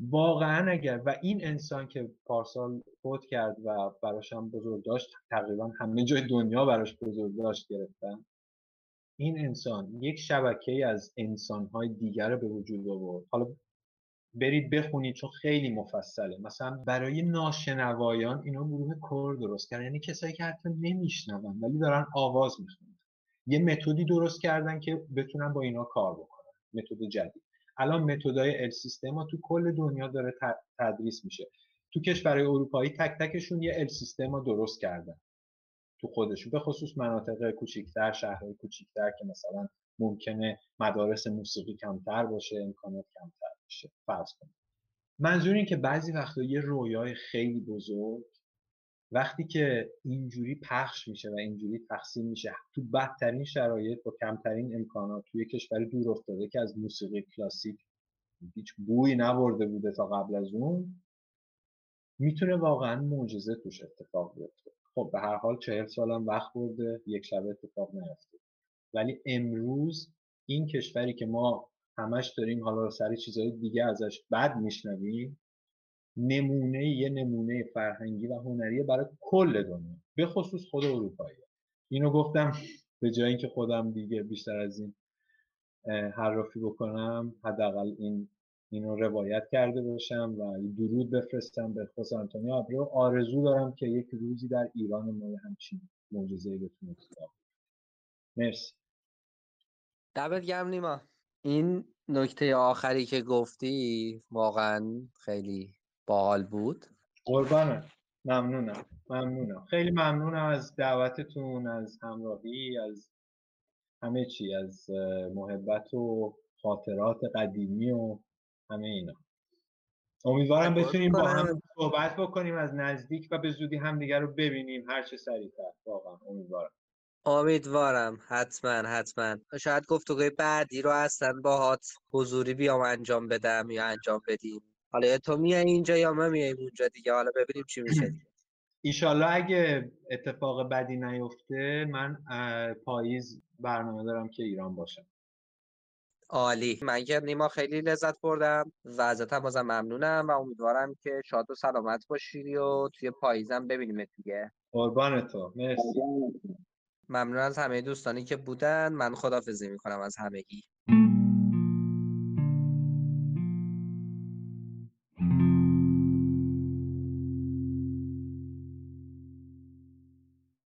واقعا اگر و این انسان که پارسال فوت کرد و براشم بزرگ داشت تقریبا همه جای دنیا براش بزرگ داشت گرفتن این انسان یک شبکه از انسانهای دیگر به وجود آورد. حالا برید بخونید چون خیلی مفصله. مثلا برای ناشنوایان اینا گروه کور درست کردن. یعنی کسایی که حتی نمیشنون ولی دارن آواز می‌خونن. یه متدی درست کردن که بتونن با اینا کار بکنن. متد جدید. الان متدای ال سیستما تو کل دنیا داره تدریس میشه. تو کشورهای اروپایی تک تکشون یه ال سیستما درست کردن. تو خودشون. به خصوص مناطق کوچیکتر شهرهای کوچیکتر که مثلا ممکنه مدارس موسیقی کمتر باشه امکانات کمتر. باشه فرض کنید منظور این که بعضی وقتا یه رویای خیلی بزرگ وقتی که اینجوری پخش میشه و اینجوری تقسیم میشه تو بدترین شرایط با کمترین امکانات توی کشور دور افتاده که از موسیقی کلاسیک هیچ بویی نبرده بوده تا قبل از اون می‌تونه واقعا معجزه توش اتفاق بیفته. خب به هر حال چهل سالم وقت برده یک شب اتفاق نیفته. ولی امروز این کشوری که ما همش داریم حالا سری چیزهای دیگه ازش بد میشنویم. نمونه یه نمونه فرهنگی و هنری برای کل دنیا به خصوص خود اروپایی اینو گفتم به جای اینکه خودم دیگه بیشتر از این حرافی بکنم حداقل این اینو روایت کرده باشم و درود بفرستم به خوز آنتونیو ابرو آرزو دارم که یک روزی در ایران ما همچین معجزه‌ای بتونه مرسی. دمت گرم نیما. این نکته آخری که گفتی واقعا خیلی باحال بود. قربانه ممنونم. ممنونم. خیلی ممنونم از دعوتتون از همراهی از همه چی از محبت و خاطرات قدیمی و همه اینا. امیدوارم بتونیم با هم صحبت بکنیم از نزدیک و به زودی همدیگر رو ببینیم هر چه سریعتر. واقعا امیدوارم. امیدوارم، حتما، حتما. شاید گفتگوهای بعدی رو اصلا باهات حضوری بیام انجام بدم یا انجام بدیم. حالا یا تو میای اینجا یا من میایم اونجا دیگه. حالا ببینیم چی میشه دیگه. ایشالله اگه اتفاق بدی نیفته من پاییز برنامه دارم که ایران باشم عالی. من که نیما خیلی لذت بردم. و ازت هم بازم ممنونم و امیدوارم که شاد و سلامت باشی و توی پاییزم ببینیم دیگه. قربان تو. مرسی. ممنون از همه دوستانی که بودن. من خداحافظی می‌کنم از همگی.